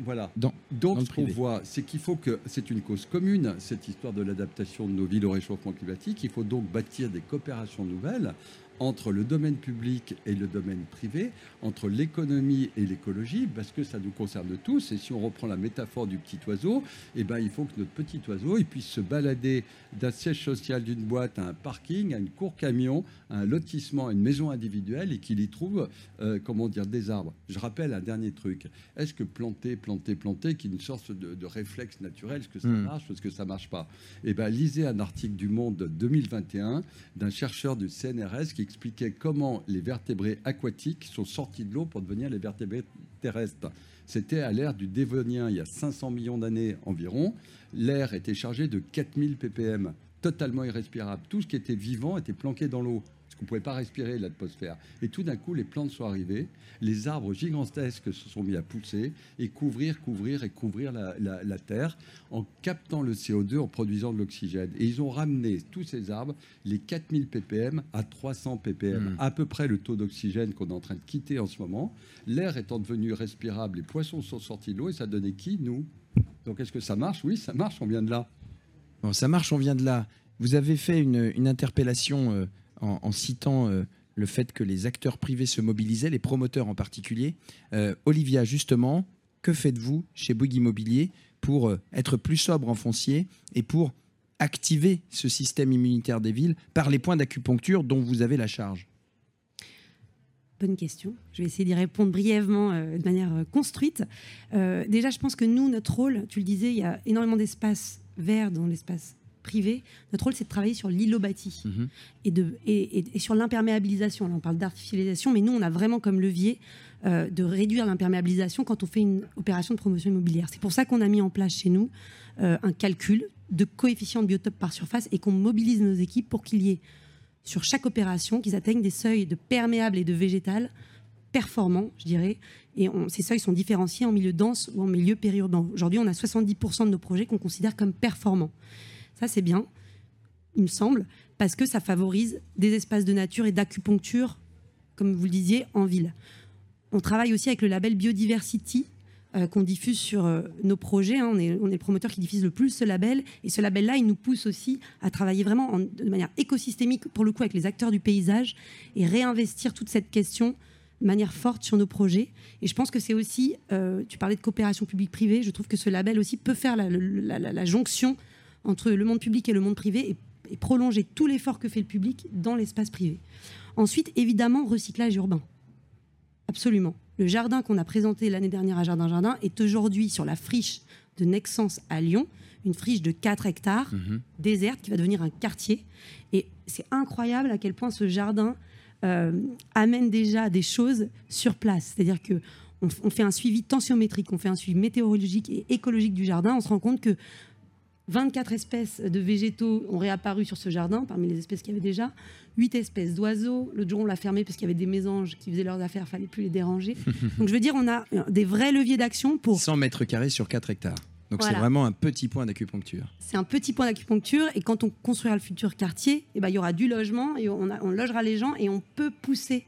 Speaker 5: voilà. Donc ce qu'on voit, c'est qu'il faut que c'est une cause commune cette histoire de l'adaptation de nos villes au réchauffement climatique. Il faut donc bâtir des coopérations nouvelles entre le domaine public et le domaine privé, entre l'économie et l'écologie, parce que ça nous concerne tous. Et si on reprend la métaphore du petit oiseau, eh ben, il faut que notre petit oiseau il puisse se balader d'un siège social d'une boîte à un parking, à une cour camion, à un lotissement, à une maison individuelle, et qu'il y trouve, euh, comment dire, des arbres. Je rappelle un dernier truc. Est-ce que planter, planter, planter, qui est une sorte de, réflexe naturel, est-ce que ça hmm. marche ou est-ce que ça marche pas? Eh ben, lisez un article du Monde 2021 d'un chercheur du CNRS qui expliquait comment les vertébrés aquatiques sont sortis de l'eau pour devenir les vertébrés terrestres. C'était à l'ère du Dévonien, il y a 500 millions d'années environ. L'air était chargé de 4000 ppm, totalement irrespirable. Tout ce qui était vivant était planqué dans l'eau qu'on ne pouvait pas respirer l'atmosphère. Et tout d'un coup, les plantes sont arrivées, les arbres gigantesques se sont mis à pousser et couvrir, couvrir et couvrir la, terre en captant le CO2, en produisant de l'oxygène. Et ils ont ramené tous ces arbres, les 4000 ppm à 300 ppm, hmm. à peu près le taux d'oxygène qu'on est en train de quitter en ce moment. L'air étant devenu respirable, les poissons sont sortis de l'eau et ça donnait qui Nous? Donc est-ce que ça marche? Oui, ça marche, on vient de là.
Speaker 2: Bon, ça marche, on vient de là. Vous avez fait une, interpellation. Euh, en, citant euh, le fait que les acteurs privés se mobilisaient, les promoteurs en particulier. Euh, Olivia, justement, que faites-vous chez Bouygues Immobilier pour euh, être plus sobre en foncier et pour activer ce système immunitaire des villes par les points d'acupuncture dont vous avez la charge?
Speaker 3: Bonne question. Je vais essayer d'y répondre brièvement de manière construite. déjà, je pense que nous, notre rôle, tu le disais, il y a énormément d'espace vert dans l'espace privé, notre rôle, c'est de travailler sur l'îlot bâti mhm. et, de, et, sur l'imperméabilisation. on parle d'artificialisation, mais nous, on a vraiment comme levier euh, de réduire l'imperméabilisation quand on fait une opération de promotion immobilière. C'est pour ça qu'on a mis en place chez nous euh, un calcul de coefficient de biotope par surface et qu'on mobilise nos équipes pour qu'il y ait sur chaque opération qu'ils atteignent des seuils de perméable et de végétal performants, je dirais. Et ces seuils sont différenciés en milieu dense ou en milieu périurbain. Aujourd'hui, on a 70% de nos projets qu'on considère comme performants. Ça, c'est bien, il me semble, parce que ça favorise des espaces de nature et d'acupuncture, comme vous le disiez, en ville. On travaille aussi avec le label Biodiversity, euh, qu'on diffuse sur euh, nos projets. Hein. On, est, on, est, le promoteur qui diffuse le plus ce label. Et ce label-là, il nous pousse aussi à travailler vraiment de manière écosystémique, pour le coup, avec les acteurs du paysage, et réinvestir toute cette question de manière forte sur nos projets. Et je pense que c'est aussi, euh, tu parlais de coopération publique-privée, je trouve que ce label aussi peut faire la, la jonction entre le monde public et le monde privé et, prolonger tout l'effort que fait le public dans l'espace privé. Ensuite, évidemment, recyclage urbain. Absolument. Le jardin qu'on a présenté l'année dernière à Jardin Jardin est aujourd'hui sur la friche de Nexence à Lyon, une friche de 4 hectares, mhm. déserte, qui va devenir un quartier. Et c'est incroyable à quel point ce jardin euh, amène déjà des choses sur place. C'est-à-dire que on, fait un suivi tensiométrique, on fait un suivi météorologique et écologique du jardin. On se rend compte que 24 espèces de végétaux ont réapparu sur ce jardin, parmi les espèces qu'il y avait déjà. 8 espèces d'oiseaux. L'autre jour, on l'a fermé parce qu'il y avait des mésanges qui faisaient leurs affaires, il fallait plus les déranger. Donc, je veux dire, on a des vrais leviers d'action pour.
Speaker 2: 100 mètres carrés sur 4 hectares. Donc, c'est vraiment un petit point d'acupuncture.
Speaker 3: C'est un petit point d'acupuncture. Et quand on construira le futur quartier, eh ben, il y aura du logement et on, on logera les gens et on peut pousser,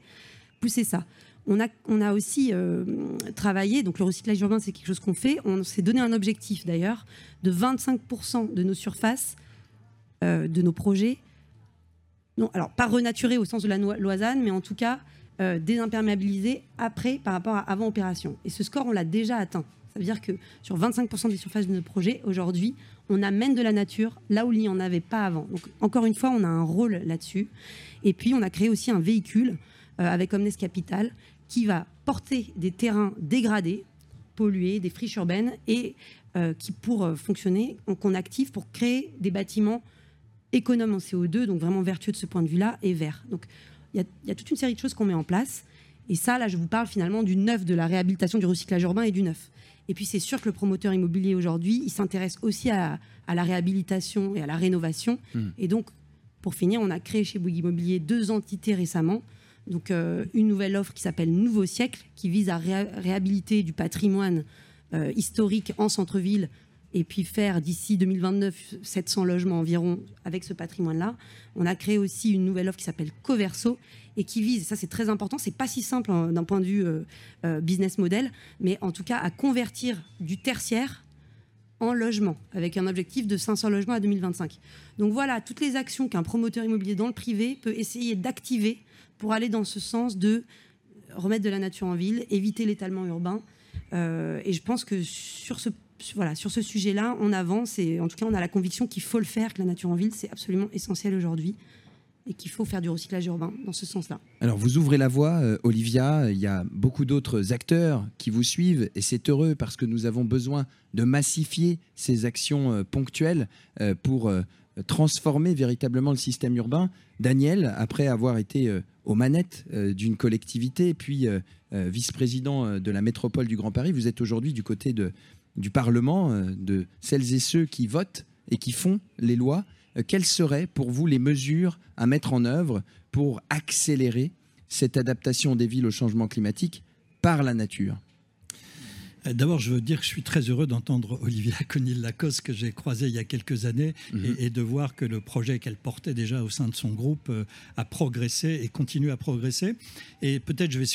Speaker 3: pousser ça. On a, aussi euh, travaillé, donc le recyclage urbain, c'est quelque chose qu'on fait. On s'est donné un objectif d'ailleurs de 25% de nos surfaces, euh, de nos projets non, alors pas renaturer au sens de la loisane, mais en tout cas euh, après par rapport à avant opération. Et ce score, on l'a déjà atteint. Ça veut dire que sur 25% des surfaces de notre projet, aujourd'hui, on amène de la nature là où il n'y en avait pas avant. Donc, encore une fois, on a un rôle là-dessus. Et puis, on a créé aussi un véhicule euh, avec Omnes Capital qui va porter des terrains dégradés, pollués, des friches urbaines, et euh, qui, pour euh, fonctionner, qu'on active pour créer des bâtiments économes en CO2, donc vraiment vertueux de ce point de vue-là, et verts. Donc, il y, a toute une série de choses qu'on met en place. Et ça, là, je vous parle finalement du neuf, de la réhabilitation du recyclage urbain et du neuf. Et puis c'est sûr que le promoteur immobilier aujourd'hui, il s'intéresse aussi à, la réhabilitation et à la rénovation. Hmm. Et donc, pour finir, on a créé chez Bouygues Immobilier deux entités récemment. Donc euh, une nouvelle offre qui s'appelle Nouveau siècle, qui vise à réhabiliter du patrimoine euh, historique en centre-ville et puis faire d'ici 2029 700 logements environ avec ce patrimoine-là. On a créé aussi une nouvelle offre qui s'appelle Coverso et qui vise, ça c'est très important, c'est pas si simple hein, d'un point de vue euh, business model, mais en tout cas à convertir du tertiaire en logement, avec un objectif de 500 logements à 2025. Donc voilà, toutes les actions qu'un promoteur immobilier dans le privé peut essayer d'activer pour aller dans ce sens de remettre de la nature en ville, éviter l'étalement urbain. Euh, et je pense que sur ce voilà, sur ce sujet-là, on avance et en tout cas, on a la conviction qu'il faut le faire, que la nature en ville, c'est absolument essentiel aujourd'hui et qu'il faut faire du recyclage urbain dans ce sens-là.
Speaker 2: Alors, vous ouvrez la voie, euh, Olivia. Il y a beaucoup d'autres acteurs qui vous suivent et c'est heureux parce que nous avons besoin de massifier ces actions euh, ponctuelles pour transformer véritablement le système urbain. Daniel, après avoir été aux manettes d'une collectivité, puis vice-président de la métropole du Grand Paris, vous êtes aujourd'hui du côté du Parlement, de celles et ceux qui votent et qui font les lois. Euh, quelles seraient pour vous les mesures à mettre en œuvre pour accélérer cette adaptation des villes au changement climatique par la nature?
Speaker 4: euh, D'abord, je veux dire que je suis très heureux d'entendre Olivia Conil-Lacoste, que j'ai croisée il y a quelques années, mhm. et, de voir que le projet qu'elle portait déjà au sein de son groupe euh, a progressé et continue à progresser. Et peut-être je vais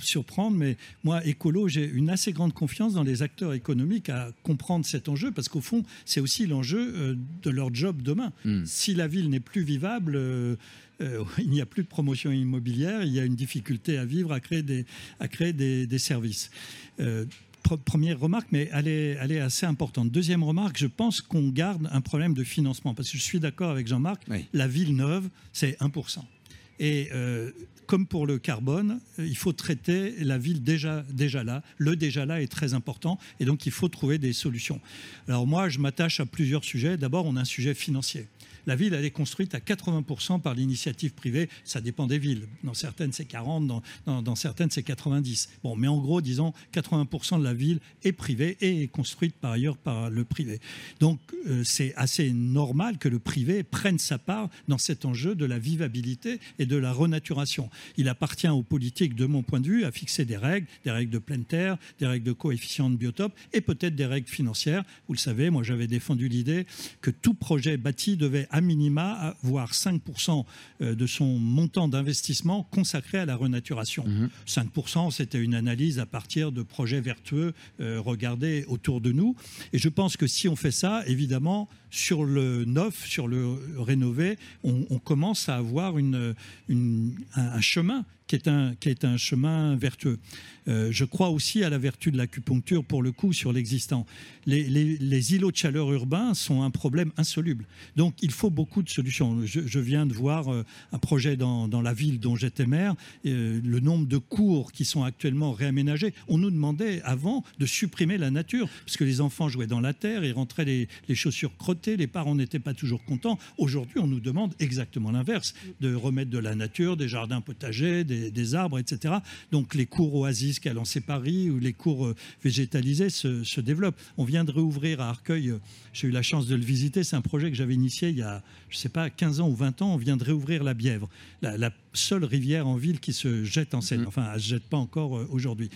Speaker 4: surprendre, mais moi, écolo, j'ai une assez grande confiance dans les acteurs économiques à comprendre cet enjeu, parce qu'au fond, c'est aussi l'enjeu euh, de leur job demain. Mhm. Si la ville n'est plus vivable, il n'y a plus de promotion immobilière, il y a une difficulté à vivre, à créer des, à créer des, services première remarque, mais elle est, elle est, assez importante. Deuxième remarque, je pense qu'on garde un problème de financement, parce que je suis d'accord avec Jean-Marc, la ville neuve, c'est 1%. Et euh, comme pour le carbone, euh, il faut traiter la ville déjà, déjà là. Le déjà là est très important, et donc il faut trouver des solutions. Alors moi, je m'attache à plusieurs sujets. D'abord, on a un sujet financier la ville, elle est construite à 80% par l'initiative privée. Ça dépend des villes. Dans certaines, c'est 40%, dans, certaines, c'est 90. Bon, mais en gros, disons, 80% de la ville est privée et est construite par ailleurs par le privé. Donc, euh, c'est assez normal que le privé prenne sa part dans cet enjeu de la vivabilité et de la renaturation. Il appartient aux politiques, de mon point de vue, à fixer des règles, des règles de pleine terre, des règles de coefficient de biotope et peut-être des règles financières. Vous le savez, moi, j'avais défendu l'idée que tout projet bâti devait à minima, voire 5% euh, de son montant d'investissement consacré à la renaturation. 5%, mhm. c'était une analyse à partir de projets vertueux euh, regardés autour de nous. Et je pense que si on fait ça, évidemment, sur le neuf, sur le rénové, on, commence à avoir une, un chemin qui est un, qui est un chemin vertueux. Euh, je crois aussi à la vertu de l'acupuncture pour le coup sur l'existant. Les, îlots de chaleur urbains sont un problème insoluble. Donc il faut beaucoup de solutions. Je, viens de voir euh, un projet dans, dans la ville dont j'étais maire, euh, le nombre de cours qui sont actuellement réaménagés. On nous demandait avant de supprimer la nature, parce que les enfants jouaient dans la terre, ils rentraient les, les chaussures crottées, les parents n'étaient pas toujours contents. Aujourd'hui, on nous demande exactement l'inverse, de remettre de la nature, des jardins potagers, des des, arbres, etc. Donc les cours oasis qu'a lancé Paris ou les cours euh, végétalisés se, développent. On vient de réouvrir à Arcueil, euh, j'ai eu la chance de le visiter, c'est un projet que j'avais initié il y a, je ne sais pas, 15 ans ou 20 ans, on vient de réouvrir la Bièvre, seule rivière en ville qui se jette en Seine. Mmh. Enfin, elle ne se jette pas encore euh, aujourd'hui.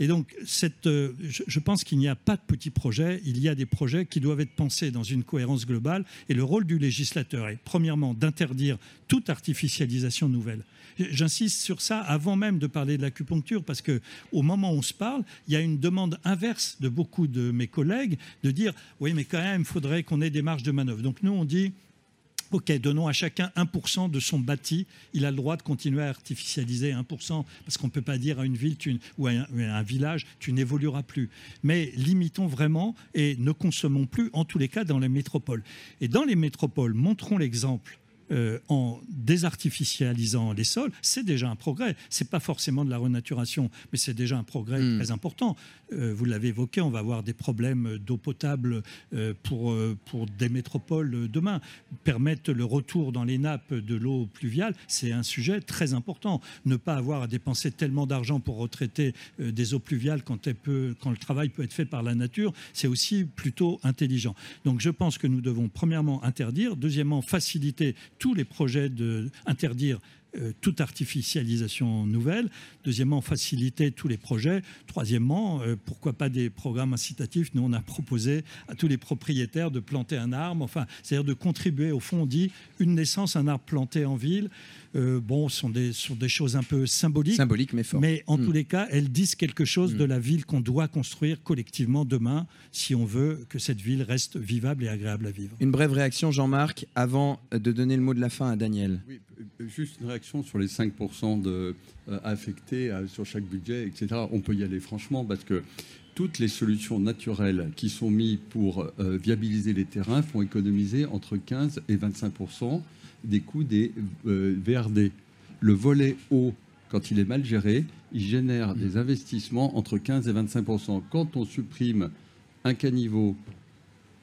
Speaker 4: Et donc, cette, je, je pense qu'il n'y a pas de petits projets, il y a des projets qui doivent être pensés dans une cohérence globale. Et le rôle du législateur est, premièrement, d'interdire toute artificialisation nouvelle. J'insiste sur ça avant même de parler de l'acupuncture, parce que au moment où on se parle, il y a une demande inverse de beaucoup de mes collègues de dire oui, mais quand même, il faudrait qu'on ait des marges de manœuvre. Donc nous, on dit Ok, donnons à chacun 1% de son bâti. Il a le droit de continuer à artificialiser 1%, parce qu'on ne peut pas dire à une ville ou à un, village, tu n'évolueras plus. Mais limitons vraiment et ne consommons plus, en tous les cas, dans les métropoles. Et dans les métropoles, montrons l'exemple euh, en désartificialisant les sols, c'est déjà un progrès. C'est pas forcément de la renaturation, mais c'est déjà un progrès hmm. très important. Euh, vous l'avez évoqué, on va avoir des problèmes d'eau potable euh, pour, pour des métropoles demain. Permettre le retour dans les nappes de l'eau pluviale, c'est un sujet très important. Ne pas avoir à dépenser tellement d'argent pour retraiter des eaux pluviales quand, elle peut, quand le travail peut être fait par la nature, c'est aussi plutôt intelligent. Donc je pense que nous devons premièrement interdire, deuxièmement faciliter tous les projets d'interdire euh, toute artificialisation nouvelle. Deuxièmement, faciliter tous les projets. Troisièmement, euh, pourquoi pas des programmes incitatifs Nous, on a proposé à tous les propriétaires de planter un arbre. Enfin, c'est-à-dire de contribuer. Au fond, on dit une naissance, un arbre planté en ville. Euh, bon, sont des, sont des choses un peu symboliques.
Speaker 2: Symboliques, mais fortes.
Speaker 4: Mais en hmm. tous les cas, elles disent quelque chose de hmm. la ville qu'on doit construire collectivement demain si on veut que cette ville reste vivable et agréable à vivre.
Speaker 2: Une brève réaction, Jean-Marc, avant de donner le mot de la fin à Daniel.
Speaker 5: Oui, euh, juste une réaction sur les 5% de, euh, affectés sur chaque budget, etc. On peut y aller franchement parce que toutes les solutions naturelles qui sont mises pour viabiliser les terrains font économiser entre 15 et 25 des coûts des euh, VRD. Le volet eau, quand il est mal géré, il génère des investissements entre 15 et 25% Quand on supprime un caniveau,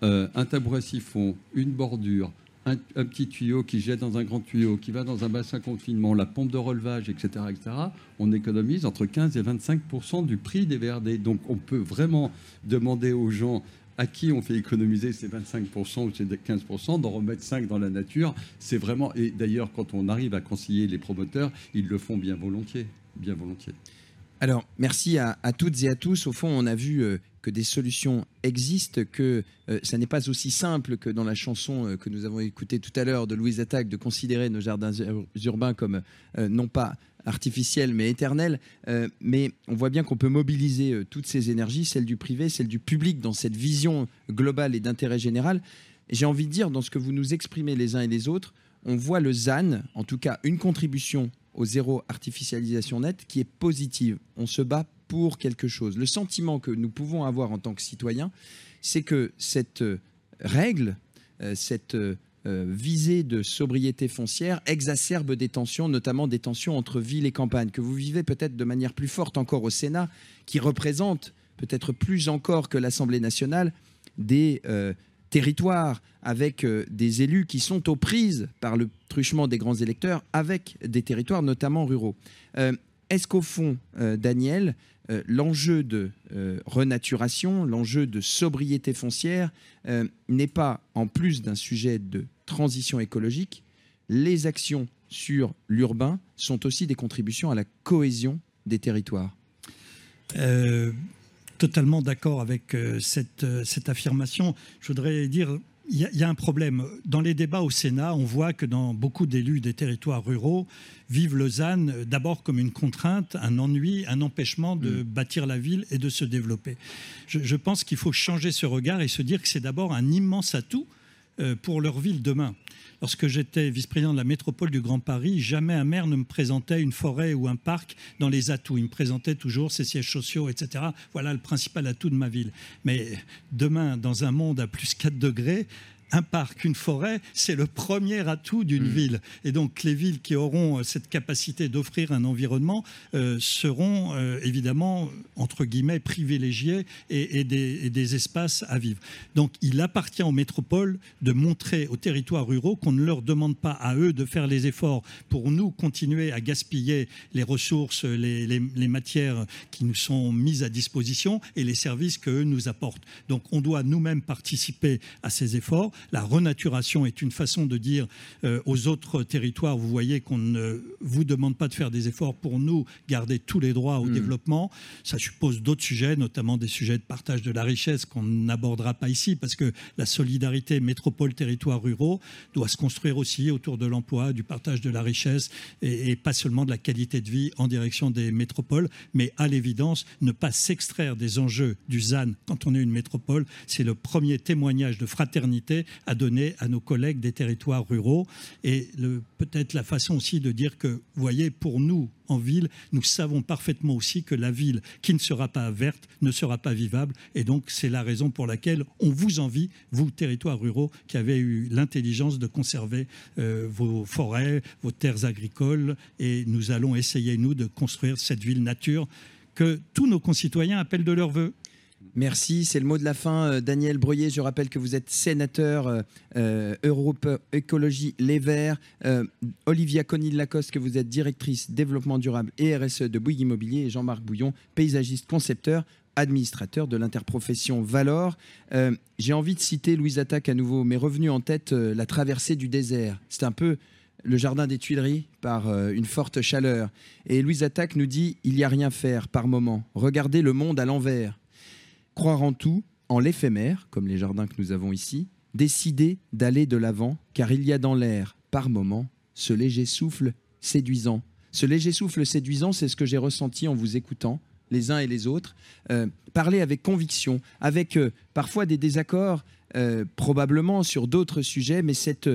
Speaker 5: euh, un tabouret siphon, une bordure, un, petit tuyau qui jette dans un grand tuyau, qui va dans un bassin confinement, la pompe de relevage, etc., etc., on économise entre 15 et 25% du prix des VRD. Donc on peut vraiment demander aux gens à qui on fait économiser ces 25% ou ces 15%, d'en remettre 5 dans la nature, c'est vraiment. Et d'ailleurs, quand on arrive à concilier les promoteurs, ils le font bien volontiers. Bien volontiers.
Speaker 2: Alors, merci à, toutes et à tous. Au fond, on a vu euh, que des solutions existent, que euh, ça n'est pas aussi simple que dans la chanson euh, que nous avons écoutée tout à l'heure de Louise Attaque de considérer nos jardins urbains comme non pas artificielle mais éternelle. Euh, mais on voit bien qu'on peut mobiliser euh, toutes ces énergies, celles du privé, celles du public, dans cette vision globale et d'intérêt général. J'ai envie de dire, dans ce que vous nous exprimez les uns et les autres, on voit le ZAN, en tout cas une contribution au zéro artificialisation nette, qui est positive. On se bat pour quelque chose. Le sentiment que nous pouvons avoir en tant que citoyens, c'est que cette euh, règle, cette visée de sobriété foncière exacerbe des tensions, notamment des tensions entre ville et campagne, que vous vivez peut-être de manière plus forte encore au Sénat, qui représente peut-être plus encore que l'Assemblée nationale des euh, territoires avec euh, des élus qui sont aux prises par le truchement des grands électeurs avec des territoires notamment ruraux. Est-ce qu'au fond, Daniel, euh, l'enjeu de euh, renaturation, l'enjeu de sobriété foncière euh, n'est pas, en plus d'un sujet de transition écologique, les actions sur l'urbain sont aussi des contributions à la cohésion des territoires.
Speaker 4: totalement d'accord avec cette, cette affirmation. Je voudrais dire il y, a un problème. Dans les débats au Sénat, on voit que dans beaucoup d'élus des territoires ruraux vivent Lausanne d'abord comme une contrainte, un ennui, un empêchement de mm. bâtir la ville et de se développer. Je, pense qu'il faut changer ce regard et se dire que c'est d'abord un immense atout euh, pour leur ville demain. Lorsque j'étais vice-président de la métropole du Grand Paris, jamais un maire ne me présentait une forêt ou un parc dans les atouts. Il me présentait toujours ses sièges sociaux, etc. Voilà le principal atout de ma ville. Mais demain, dans un monde à plus 4 degrés, un parc, une forêt, c'est le premier atout d'une mm. ville. Et donc les villes qui auront euh, cette capacité d'offrir un environnement euh, seront euh, évidemment, entre guillemets, privilégiées et, des, espaces à vivre. Donc il appartient aux métropoles de montrer aux territoires ruraux qu'on ne leur demande pas à eux de faire les efforts pour nous continuer à gaspiller les ressources, les, les matières qui nous sont mises à disposition et les services qu'eux nous apportent. Donc on doit nous-mêmes participer à ces efforts la renaturation est une façon de dire euh, aux autres territoires, vous voyez qu'on ne vous demande pas de faire des efforts pour nous garder tous les droits au
Speaker 2: Mm.
Speaker 4: développement. Ça suppose d'autres sujets, notamment des sujets de partage de la richesse qu'on n'abordera pas ici, parce que la solidarité métropole-territoires ruraux doit se construire aussi autour de l'emploi, du partage de la richesse, et, et pas seulement de la qualité de vie en direction des métropoles, mais à l'évidence, ne pas s'extraire des enjeux du ZAN quand on est une métropole, c'est le premier témoignage de fraternité à donner à nos collègues des territoires ruraux, et peut-être la façon aussi de dire que, vous voyez, pour nous, en ville, nous savons parfaitement aussi que la ville qui ne sera pas verte ne sera pas vivable. Et donc, c'est la raison pour laquelle on vous envie, vous, territoires ruraux, qui avez eu l'intelligence de conserver euh, vos forêts, vos terres agricoles. Et nous allons essayer, nous, de construire cette ville nature que tous nos concitoyens appellent de leur vœu.
Speaker 2: Merci, c'est le mot de la fin. Euh, Daniel Breuiller, je rappelle que vous êtes sénateur euh, euh, Europe Écologie Les Verts. Olivia Conil-Lacoste, que vous êtes directrice développement durable et RSE de Bouygues Immobilier. Et Jean-Marc Bouillon, paysagiste concepteur administrateur de l'interprofession Valor. J'ai envie de citer Louise Attaque à nouveau, mais revenu en tête la traversée du désert. C'est un peu le jardin des Tuileries par une forte chaleur. Et Louise Attaque nous dit il n'y a rien faire par moment. Regardez le monde à l'envers croire en tout, en l'éphémère, comme les jardins que nous avons ici, décider d'aller de l'avant, car il y a dans l'air, par moments, ce léger souffle séduisant. Ce léger souffle séduisant, c'est ce que j'ai ressenti en vous écoutant, les uns et les autres, euh, parler avec conviction, avec euh, parfois des désaccords, euh, probablement sur d'autres sujets, mais cette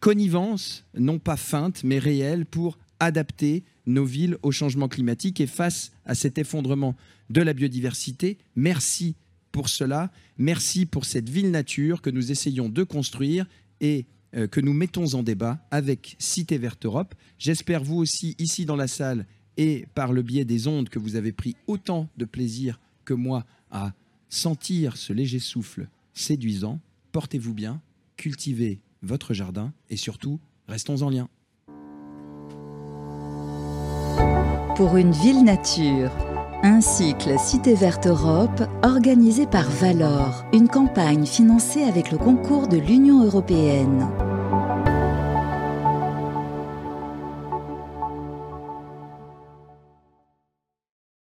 Speaker 2: connivence, non pas feinte, mais réelle, pour adapter nos villes au changement climatique et face à cet effondrement de la biodiversité. Merci pour cela. Merci pour cette ville nature que nous essayons de construire et euh, que nous mettons en débat avec Cité Verte Europe. J'espère vous aussi ici dans la salle et par le biais des ondes que vous avez pris autant de plaisir que moi à sentir ce léger souffle séduisant. Portez-vous bien, cultivez votre jardin et surtout, restons en lien.
Speaker 1: Pour une ville nature. Un cycle Cité Verte Europe organisé par Valor, une campagne financée avec le concours de l'Union européenne.